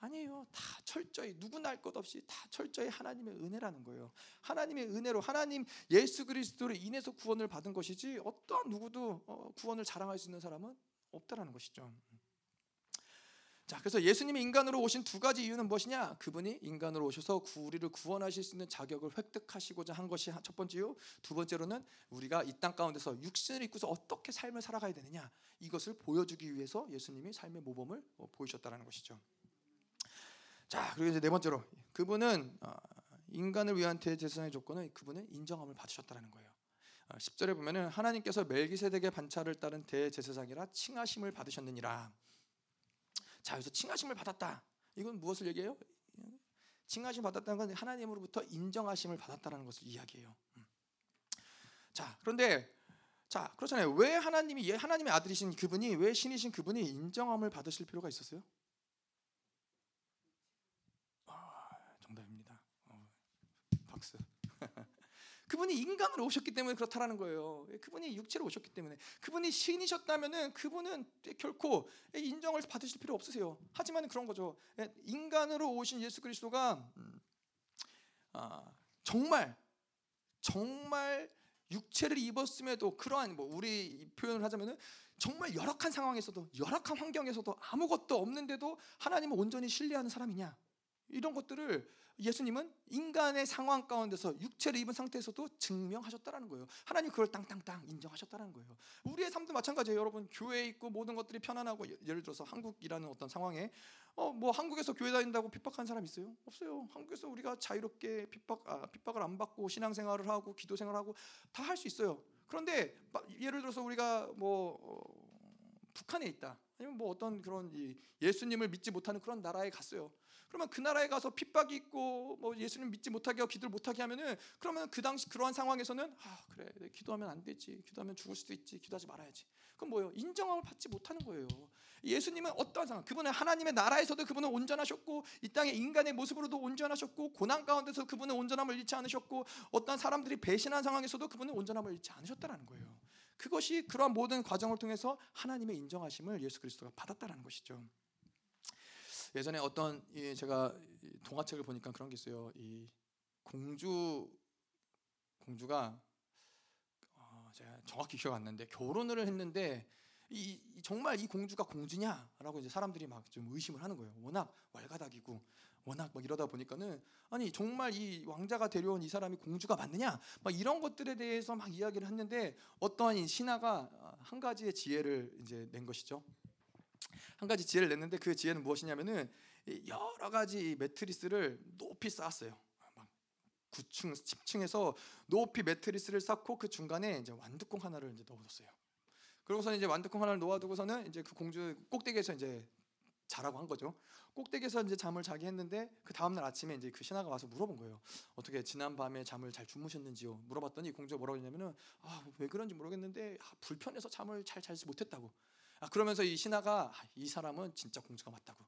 Speaker 1: 아니에요. 다 철저히 누구나 할 것 없이 다 철저히 하나님의 은혜라는 거예요. 하나님의 은혜로 하나님 예수 그리스도로 인해서 구원을 받은 것이지 어떤 누구도 어, 구원을 자랑할 수 있는 사람은 없다라는 것이죠. 자, 그래서 예수님이 인간으로 오신 두 가지 이유는 무엇이냐? 그분이 인간으로 오셔서 우리를 구원하실 수 있는 자격을 획득하시고자 한 것이 첫 번째요. 두 번째로는 우리가 이 땅 가운데서 육신을 입고서 어떻게 삶을 살아가야 되느냐 이것을 보여주기 위해서 예수님이 삶의 모범을 어, 보이셨다라는 것이죠. 자, 그리고 이제 네 번째로 그분은 어, 인간을 위한 대제사장의 조건은 그분은 인정함을 받으셨다는 거예요. 10절에 어, 보면은 하나님께서 멜기세덱의 반차를 따른 대제사장이라 칭하심을 받으셨느니라. 자, 여기서 칭하심을 받았다. 이건 무엇을 얘기해요? 칭하심 받았다는 건 하나님으로부터 인정하심을 받았다는 것을 이야기해요. 음. 자, 그런데 자, 그렇잖아요. 왜 하나님이 하나님의 아들이신 그분이 왜 신이신 그분이 인정함을 받으실 필요가 있었어요? 박스. 그분이 인간으로 오셨기 때문에 그렇다라는 거예요. 그분이 육체로 오셨기 때문에 그분이 신이셨다면은 그분은 결코 인정을 받으실 필요 없으세요. 하지만 그런 거죠. 인간으로 오신 예수 그리스도가 음, 아, 정말 정말 육체를 입었음에도 그러한 뭐 우리 표현을 하자면은 정말 열악한 상황에서도 열악한 환경에서도 아무것도 없는데도 하나님을 온전히 신뢰하는 사람이냐 이런 것들을 예수님은 인간의 상황 가운데서 육체를 입은 상태에서도 증명하셨다라는 거예요. 하나님 그걸 땅땅땅 인정하셨다는 거예요. 우리의 삶도 마찬가지예요. 여러분 교회에 있고 모든 것들이 편안하고 예를 들어서 한국이라는 어떤 상황에 어 뭐 한국에서 교회 다닌다고 핍박한 사람 있어요? 없어요. 한국에서 우리가 자유롭게 핍박 아, 핍박을 안 받고 신앙생활을 하고 기도 생활하고 다 할 수 있어요. 그런데 예를 들어서 우리가 뭐 어, 북한에 있다. 아니면 뭐 어떤 그런 예수님을 믿지 못하는 그런 나라에 갔어요. 그러면 그 나라에 가서 핍박이 있고 뭐 예수님 믿지 못하게 하고 기도를 못하게 하면은 그러면 그 당시 그러한 상황에서는 아 그래. 기도하면 안 되지. 기도하면 죽을 수도 있지. 기도하지 말아야지. 그럼 뭐예요? 인정함을 받지 못하는 거예요. 예수님은 어떠한 상황? 그분은 하나님의 나라에서도 그분은 온전하셨고 이 땅의 인간의 모습으로도 온전하셨고 고난 가운데서 그분은 온전함을 잃지 않으셨고 어떤 사람들이 배신한 상황에서도 그분은 온전함을 잃지 않으셨다는 거예요 그것이 그러한 모든 과정을 통해서 하나님의 인정하심을 예수 그리스도가 받았다는 것이죠. 예전에 어떤 제가 동화책을 보니까 그런 게 있어요. 이 공주 공주가 어 제가 정확히 기억 안 나는데 결혼을 했는데 이, 정말 이 공주가 공주냐라고 이제 사람들이 막 좀 의심을 하는 거예요. 워낙 왈가닥이고 워낙 막 이러다 보니까는 아니 정말 이 왕자가 데려온 이 사람이 공주가 맞느냐 막 이런 것들에 대해서 막 이야기를 했는데 어떠한 신하가 한 가지의 지혜를 이제 낸 것이죠. 한 가지 지혜를 냈는데 그 지혜는 무엇이냐면은 여러 가지 매트리스를 높이 쌓았어요. 막 9층, 10층에서 높이 매트리스를 쌓고 그 중간에 이제 완두콩 하나를 이제 넣어뒀어요. 그러고서 이제 완두콩 하나를 놓아두고서는 이제 그 공주 꼭대기에서 이제 자라고 한 거죠. 꼭대기에서 이제 잠을 자기 했는데 그 다음 날 아침에 이제 그 신하가 와서 물어본 거예요. 어떻게 지난 밤에 잠을 잘 주무셨는지요? 물어봤더니 공주가 뭐라고 했냐면은 아, 왜 그런지 모르겠는데 아, 불편해서 잠을 잘 자지 못했다고. 아, 그러면서 이 신하가 아, 이 사람은 진짜 공주가 맞다고.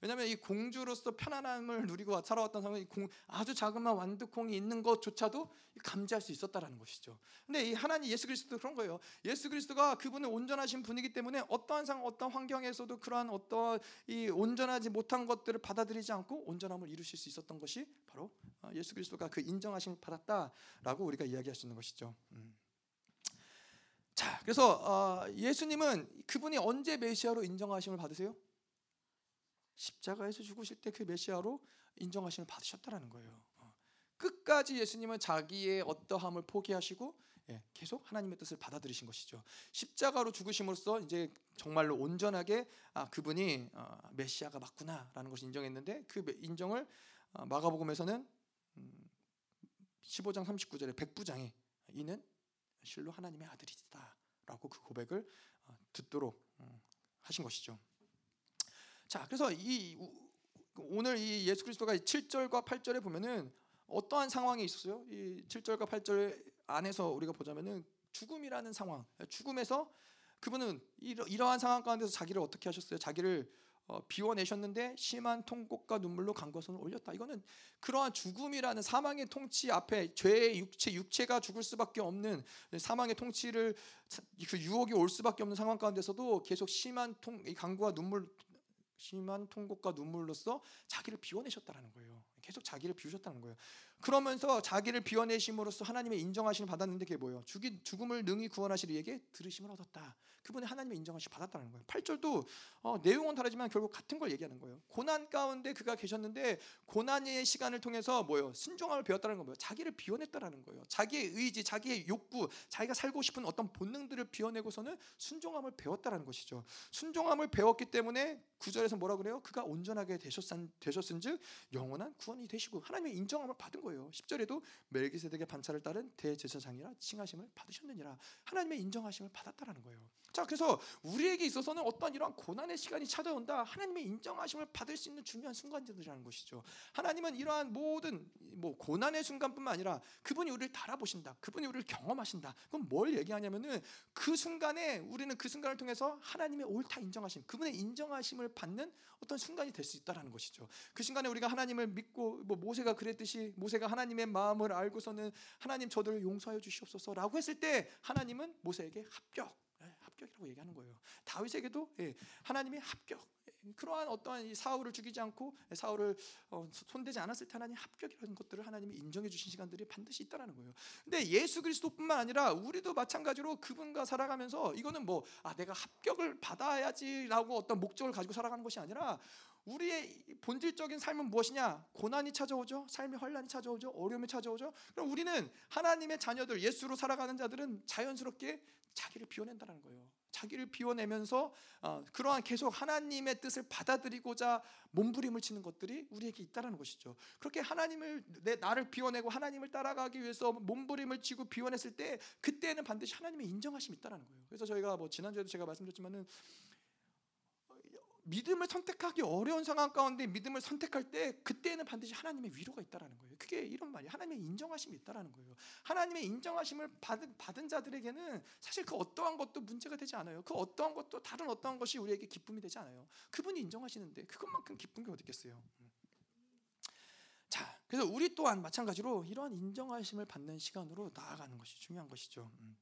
Speaker 1: 왜냐하면 이 공주로서 편안함을 누리고 살아왔던 사람은 아주 자그마한 완두콩이 있는 것조차도 감지할 수 있었다라는 것이죠. 근데 이 하나님 예수 그리스도 그런 거예요. 예수 그리스도가 그분은 온전하신 분이기 때문에 어떠한 상 어떤 환경에서도 그러한 어떠한 이 온전하지 못한 것들을 받아들이지 않고 온전함을 이루실 수 있었던 것이 바로 어, 예수 그리스도가 그 인정하심을 받았다라고 우리가 이야기할 수 있는 것이죠. 음. 자, 그래서 어, 예수님은 그분이 언제 메시아로 인정하심을 받으세요? 십자가에서 죽으실 때 그 메시아로 인정하심을 받으셨다라는 거예요. 어. 끝까지 예수님은 자기의 어떠함을 포기하시고 예, 계속 하나님의 뜻을 받아들이신 것이죠. 십자가로 죽으심으로써 이제 정말로 온전하게 아, 그분이 어, 메시아가 맞구나라는 것을 인정했는데 그 인정을 어, 마가복음에서는 15장 39절에 백부장이 이는 실로 하나님의 아들이다라고 그 고백을 듣도록 하신 것이죠. 자, 그래서 이 오늘 이 예수 그리스도가 7절과 8절에 보면은 어떠한 상황이 있었어요? 이 7절과 8절 안에서 우리가 보자면은 죽음이라는 상황, 죽음에서 그분은 이러, 한 상황 가운데서 자기를 어떻게 하셨어요? 자기를 어, 비워내셨는데 심한 통곡과 눈물로 간것을 올렸다. 이거는 그러한 죽음이라는 사망의 통치 앞에 죄의 육체 육체가 죽을 수밖에 없는 사망의 통치를 그 유혹이 올 수밖에 없는 상황 가운데서도 계속 심한 통, 강구와 눈물 심한 통곡과 눈물로써 자기를 비워내셨다는 거예요. 계속 자기를 비우셨다는 거예요. 그러면서 자기를 비워내심으로써 하나님의 인정하심을 받았는데 그게 뭐예요? 죽인, 죽음을 능히 구원하시리 에게 들으심을 얻었다. 그분의 하나님의 인정하심을 받았다는 거예요. 8절도 어, 내용은 다르지만 결국 같은 걸 얘기하는 거예요. 고난 가운데 그가 계셨는데 고난의 시간을 통해서 뭐예요? 순종함을 배웠다는 건 뭐예요? 자기를 비워냈다라는 거예요. 자기의 의지, 자기의 욕구, 자기가 살고 싶은 어떤 본능들을 비워내고서는 순종함을 배웠다라는 것이죠. 순종함을 배웠기 때문에 구절에서 뭐라 그래요? 그가 온전하게 되셨은, 되셨은즉 영원한 구원 이 되시고 하나님의 인정함을 받은 거예요. 10절에도 멜기세덱의 반차를 따른 대제사장이라 칭하심을 받으셨느니라. 하나님의 인정하심을 받았다라는 거예요. 자, 그래서 우리에게 있어서는 어떤 이러한 고난의 시간이 찾아온다. 하나님의 인정하심을 받을 수 있는 중요한 순간들이라는 것이죠. 하나님은 이러한 모든 뭐 고난의 순간뿐만 아니라 그분이 우리를 달아보신다. 그분이 우리를 경험하신다. 그럼 뭘 얘기하냐면은 그 순간에 우리는 그 순간을 통해서 하나님의 옳다 인정하심, 그분의 인정하심을 받는 어떤 순간이 될 수 있다라는 것이죠. 그 순간에 우리가 하나님을 믿고 뭐 모세가 그랬듯이 모세가 하나님의 마음을 알고서는 하나님 저들을 용서하여 주시옵소서라고 했을 때 하나님은 모세에게 합격 예, 합격이라고 얘기하는 거예요. 다윗에게도 예, 하나님이 합격. 예, 그러한 어떠한 사울을 죽이지 않고 사울을 어, 손대지 않았을 때 하나님 합격이라는 것들을 하나님이 인정해 주신 시간들이 반드시 있다라는 거예요. 근데 예수 그리스도뿐만 아니라 우리도 마찬가지로 그분과 살아가면서 이거는 뭐 아, 내가 합격을 받아야지라고 어떤 목적을 가지고 살아가는 것이 아니라 우리의 본질적인 삶은 무엇이냐? 고난이 찾아오죠. 삶의 환란이 찾아오죠. 어려움이 찾아오죠. 그럼 우리는 하나님의 자녀들, 예수로 살아가는 자들은 자연스럽게 자기를 비워낸다는 거예요. 자기를 비워내면서 어, 그러한 계속 하나님의 뜻을 받아들이고자 몸부림을 치는 것들이 우리에게 있다라는 것이죠. 그렇게 하나님을 내 나를 비워내고 하나님을 따라가기 위해서 몸부림을 치고 비워냈을 때 그때는 반드시 하나님의 인정하심이 있다라는 거예요. 그래서 저희가 뭐 지난주에도 제가 말씀드렸지만은 믿음을 선택하기 어려운 상황 가운데 믿음을 선택할 때 그때는 반드시 하나님의 위로가 있다라는 거예요. 그게 이런 말이에요. 하나님의 인정하심이 있다라는 거예요. 하나님의 인정하심을 받은, 받은 자들에게는 사실 그 어떠한 것도 문제가 되지 않아요. 그 어떠한 것도 다른 어떠한 것이 우리에게 기쁨이 되지 않아요. 그분이 인정하시는데 그것만큼 기쁜 게 어디 있겠어요. 자, 그래서 우리 또한 마찬가지로 이러한 인정하심을 받는 시간으로 나아가는 것이 중요한 것이죠. 음.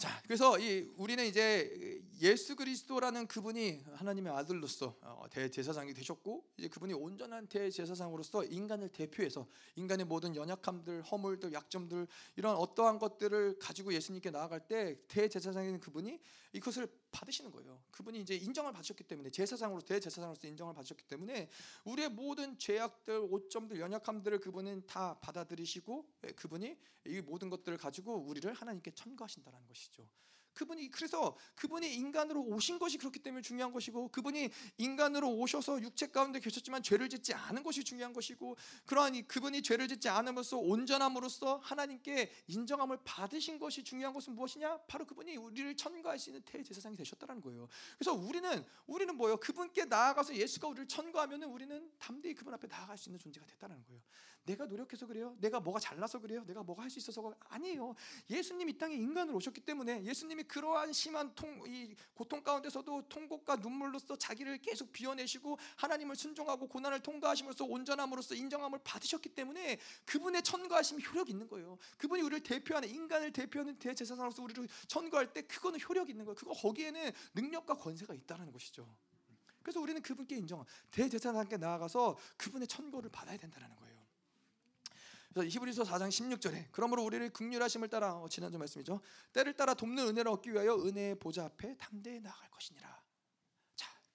Speaker 1: 자, 그래서 이 우리는 이제 예수 그리스도라는 그분이 하나님의 아들로서 어, 대제사장이 되셨고 이제 그분이 온전한 대제사장으로서 인간을 대표해서 인간의 모든 연약함들, 허물들, 약점들 이런 어떠한 것들을 가지고 예수님께 나아갈 때 대제사장인 그분이 이것을 받으시는 거예요. 그분이 이제 인정을 받으셨기 때문에 제사장으로 대제사장으로서 인정을 받으셨기 때문에 우리의 모든 죄악들, 오점들, 연약함들을 그분은 다 받아들이시고 예, 그분이 이 모든 것들을 가지고 우리를 하나님께 천거하신다는 것이죠. 그분이 그래서 그분이 인간으로 오신 것이 그렇기 때문에 중요한 것이고 그분이 인간으로 오셔서 육체 가운데 계셨지만 죄를 짓지 않은 것이 중요한 것이고 그러하니 그분이 죄를 짓지 않음으로써 온전함으로써 하나님께 인정함을 받으신 것이 중요한 것은 무엇이냐? 바로 그분이 우리를 천거할 수 있는 대제사장이 되셨다는 거예요. 그래서 우리는 우리는 뭐요? 그분께 나아가서 예수가 우리를 천거하면은 우리는 담대히 그분 앞에 나아갈 수 있는 존재가 됐다는 거예요. 내가 노력해서 그래요? 내가 뭐가 잘나서 그래요? 내가 뭐가 할 수 있어서가 아니에요. 예수님 이 땅에 인간으로 오셨기 때문에 예수님이 그러한 심한 통, 이 고통 가운데서도 통곡과 눈물로써 자기를 계속 비워내시고 하나님을 순종하고 고난을 통과하심으로써 온전함으로써 인정함을 받으셨기 때문에 그분의 천거하심이 효력이 있는 거예요. 그분이 우리를 대표하는 인간을 대표하는 대제사장으로서 우리를 천거할 때 그거는 효력이 있는 거예요. 그거 거기에는 능력과 권세가 있다는 것이죠. 그래서 우리는 그분께 인정, 대제사장께 나아가서 그분의 천거를 받아야 된다는 거예요. 그래서 히브리서 4장 16절에 그러므로 우리를 극률하심을 따라 어, 지난주 말씀이죠. 때를 따라 돕는 은혜를 얻기 위하여 은혜의 보좌 앞에 담대히 나아갈 것이니라.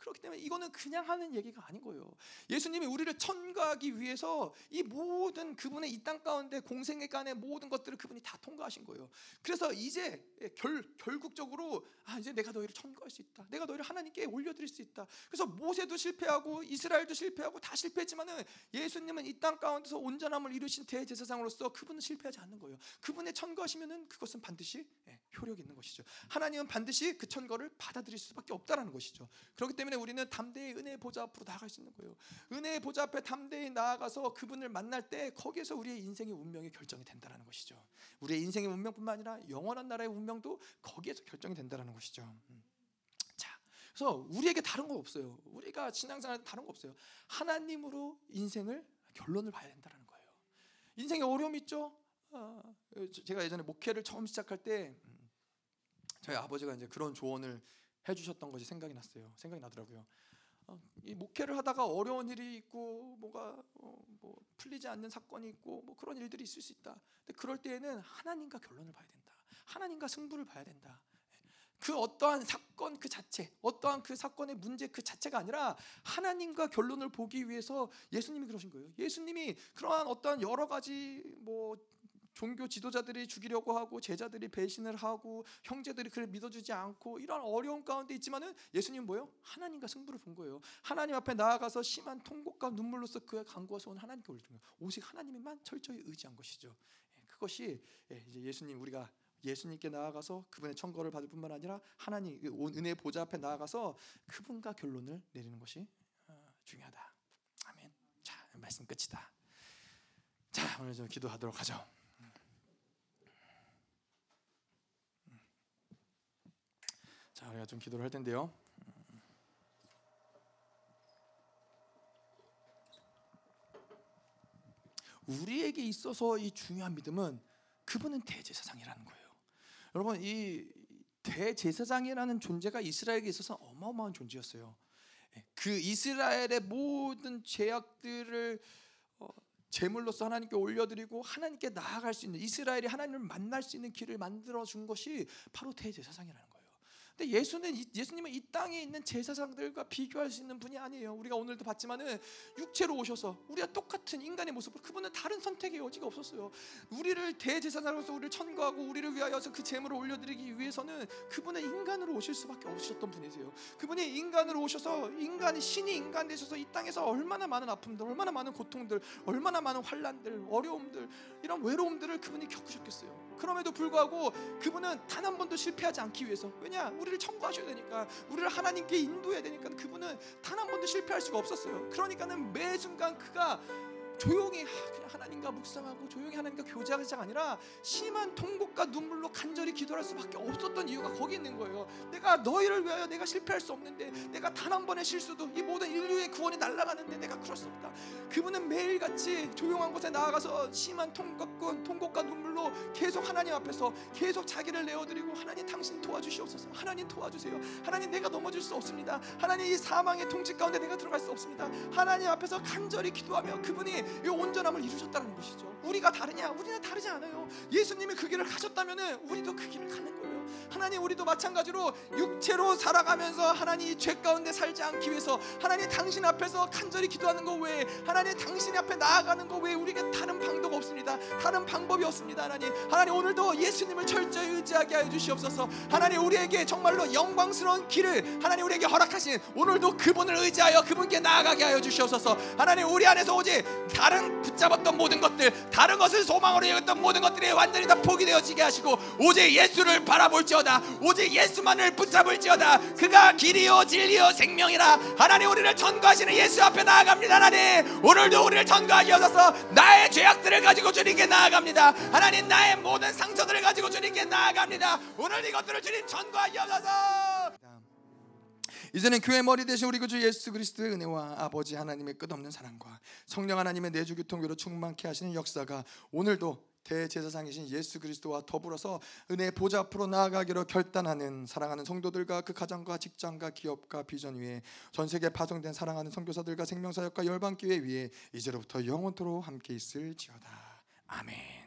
Speaker 1: 그렇기 때문에 이거는 그냥 하는 얘기가 아닌 거예요. 예수님이 우리를 천가하기 위해서 이 모든 그분의 이 땅 가운데 공생의 간의 모든 것들을 그분이 다 통과하신 거예요. 그래서 이제 결, 결국적으로 아 이제 내가 너희를 천거할 수 있다. 내가 너희를 하나님께 올려드릴 수 있다. 그래서 모세도 실패하고 이스라엘도 실패하고 다 실패했지만은 예수님은 이 땅 가운데서 온전함을 이루신 대제사장으로서 그분은 실패하지 않는 거예요. 그분의 천거하시면은 그것은 반드시 예, 효력 있는 것이죠. 하나님은 반드시 그 천거를 받아들일 수밖에 없다라는 것이죠. 그렇기 때문에 때문에 우리는 담대히 은혜의 보좌 앞으로 나아갈 수 있는 거예요. 은혜의 보좌 앞에 담대히 나아가서 그분을 만날 때 거기에서 우리의 인생의 운명이 결정이 된다는 것이죠. 우리의 인생의 운명뿐만 아니라 영원한 나라의 운명도 거기에서 결정이 된다는 것이죠. 음. 자, 그래서 우리에게 다른 거 없어요. 우리가 신앙생활 다른 거 없어요. 하나님으로 인생을 결론을 봐야 된다는 거예요. 인생에 어려움 있죠. 아, 제가 예전에 목회를 처음 시작할 때 음, 저희 아버지가 이제 그런 조언을 해주셨던 것이 생각이 났어요. 생각이 나더라고요. 어, 이 목회를 하다가 어려운 일이 있고 뭐가 어, 뭐 풀리지 않는 사건이 있고 뭐 그런 일들이 있을 수 있다. 근데 그럴 때에는 하나님과 결론을 봐야 된다. 하나님과 승부를 봐야 된다. 그 어떠한 사건 그 자체, 어떠한 그 사건의 문제 그 자체가 아니라 하나님과 결론을 보기 위해서 예수님이 그러신 거예요. 예수님이 그러한 어떠한 여러 가지 뭐 종교 지도자들이 죽이려고 하고 제자들이 배신을 하고 형제들이 그를 믿어주지 않고 이런 어려운 가운데 있지만은 예수님 뭐요? 하나님과 승부를 본 거예요. 하나님 앞에 나아가서 심한 통곡과 눈물로써 그의 간구어서 온 하나님께 올린 거예요. 오직 하나님만 철저히 의지한 것이죠. 예, 그것이 예, 이제 예수님 우리가 예수님께 나아가서 그분의 청거를 받을 뿐만 아니라 하나님 그 은혜 보좌 앞에 나아가서 그분과 결론을 내리는 것이 어, 중요하다. 아멘. 자 말씀 끝이다. 자 오늘 좀 기도하도록 하죠. 자, 우리가 좀 기도를 할 텐데요. 우리에게 있어서 이 중요한 믿음은 그분은 대제사장이라는 거예요. 여러분 이 대제사장이라는 존재가 이스라엘에게 있어서 어마어마한 존재였어요. 예, 그 이스라엘의 모든 죄악들을 어, 제물로서 하나님께 올려드리고 하나님께 나아갈 수 있는 이스라엘이 하나님을 만날 수 있는 길을 만들어 준 것이 바로 대제사장이라는 거예요. 근데 예수는 예수님은 이 땅에 있는 제사장들과 비교할 수 있는 분이 아니에요. 우리가 오늘도 봤지만은 육체로 오셔서 우리가 똑같은 인간의 모습으로 그분은 다른 선택의 여지가 없었어요. 우리를 대제사장으로서 우리를 천거하고 우리를 위하여서 그 제물을 올려드리기 위해서는 그분은 인간으로 오실 수밖에 없으셨던 분이세요. 그분이 인간으로 오셔서 인간이 신이 인간 되셔서 이 땅에서 얼마나 많은 아픔들, 얼마나 많은 고통들, 얼마나 많은 환란들, 어려움들, 이런 외로움들을 그분이 겪으셨겠어요. 그럼에도 불구하고 그분은 단 한 번도 실패하지 않기 위해서. 왜냐? 우리를 청구하셔야 되니까. 우리를 하나님께 인도해야 되니까 그분은 단 한 번도 실패할 수가 없었어요. 그러니까는 매 순간 그가 조용히 그냥 하나님과 묵상하고 조용히 하나님과 교제하자가 아니라 심한 통곡과 눈물로 간절히 기도할 수밖에 없었던 이유가 거기 있는 거예요. 내가 너희를 위하여 내가 실패할 수 없는데 내가 단 한 번의 실수도 이 모든 인류의 구원이 날아가는데 내가 그럴 수 없다. 그분은 매일같이 조용한 곳에 나아가서 심한 통곡과, 통곡과 눈물로 계속 하나님 앞에서 계속 자기를 내어드리고 하나님 당신 도와주시옵소서. 하나님 도와주세요. 하나님 내가 넘어질 수 없습니다. 하나님 이 사망의 통치 가운데 내가 들어갈 수 없습니다. 하나님 앞에서 간절히 기도하며 그분이 이 온전함을 이루셨다는 것이죠. 우리가 다르냐? 우리는 다르지 않아요. 예수님이 그 길을 가셨다면은 우리도 그 길을 가는 거예요. 하나님 우리도 마찬가지로 육체로 살아가면서 하나님 이죄 가운데 살지 않기 위해서 하나님 당신 앞에서 간절히 기도하는 것 외에 하나님 당신 앞에 나아가는 것 외에 우리가 다른 방도가 없습니다. 다른 방법이 없습니다. 하나님 하나님 오늘도 예수님을 철저히 의지하게 하여 주시옵소서. 하나님 우리에게 정말로 영광스러운 길을 하나님 우리에게 허락하신 오늘도 그분을 의지하여 그분께 나아가게 하여 주시옵소서. 하나님 우리 안에서 오직 다른 붙잡았던 모든 것들 다른 것을 소망으로 여겼던 모든 것들이 완전히 다 포기되어지게 하시고 오직 예수를 바라 볼지어다. 오직 예수만을 붙잡을지어다. 그가 길이요 진리요 생명이라. 하나님 우리를 전거하시는 예수 앞에 나아갑니다 하나님. 오늘도 우리를 전거하게 하소서. 나의 죄악들을 가지고 주님께 나아갑니다. 하나님 나의 모든 상처들을 가지고 주님께 나아갑니다. 오늘 이것들을 주님 전거하게 하소서. 이제는 교회 머리 대신 우리 구주 예수 그리스도의 은혜와 아버지 하나님의 끝없는 사랑과 성령 하나님의 내주 교통교로 충만케 하시는 역사가 오늘도 대제사장이신 예수 그리스도와 더불어서 은혜의 보좌 앞으로 나아가기로 결단하는 사랑하는 성도들과 그 가정과 직장과 기업과 비전 위에 전 세계 파송된 사랑하는 선교사들과 생명사역과 열방교회 위에 이제로부터 영원토록 함께 있을지어다 아멘.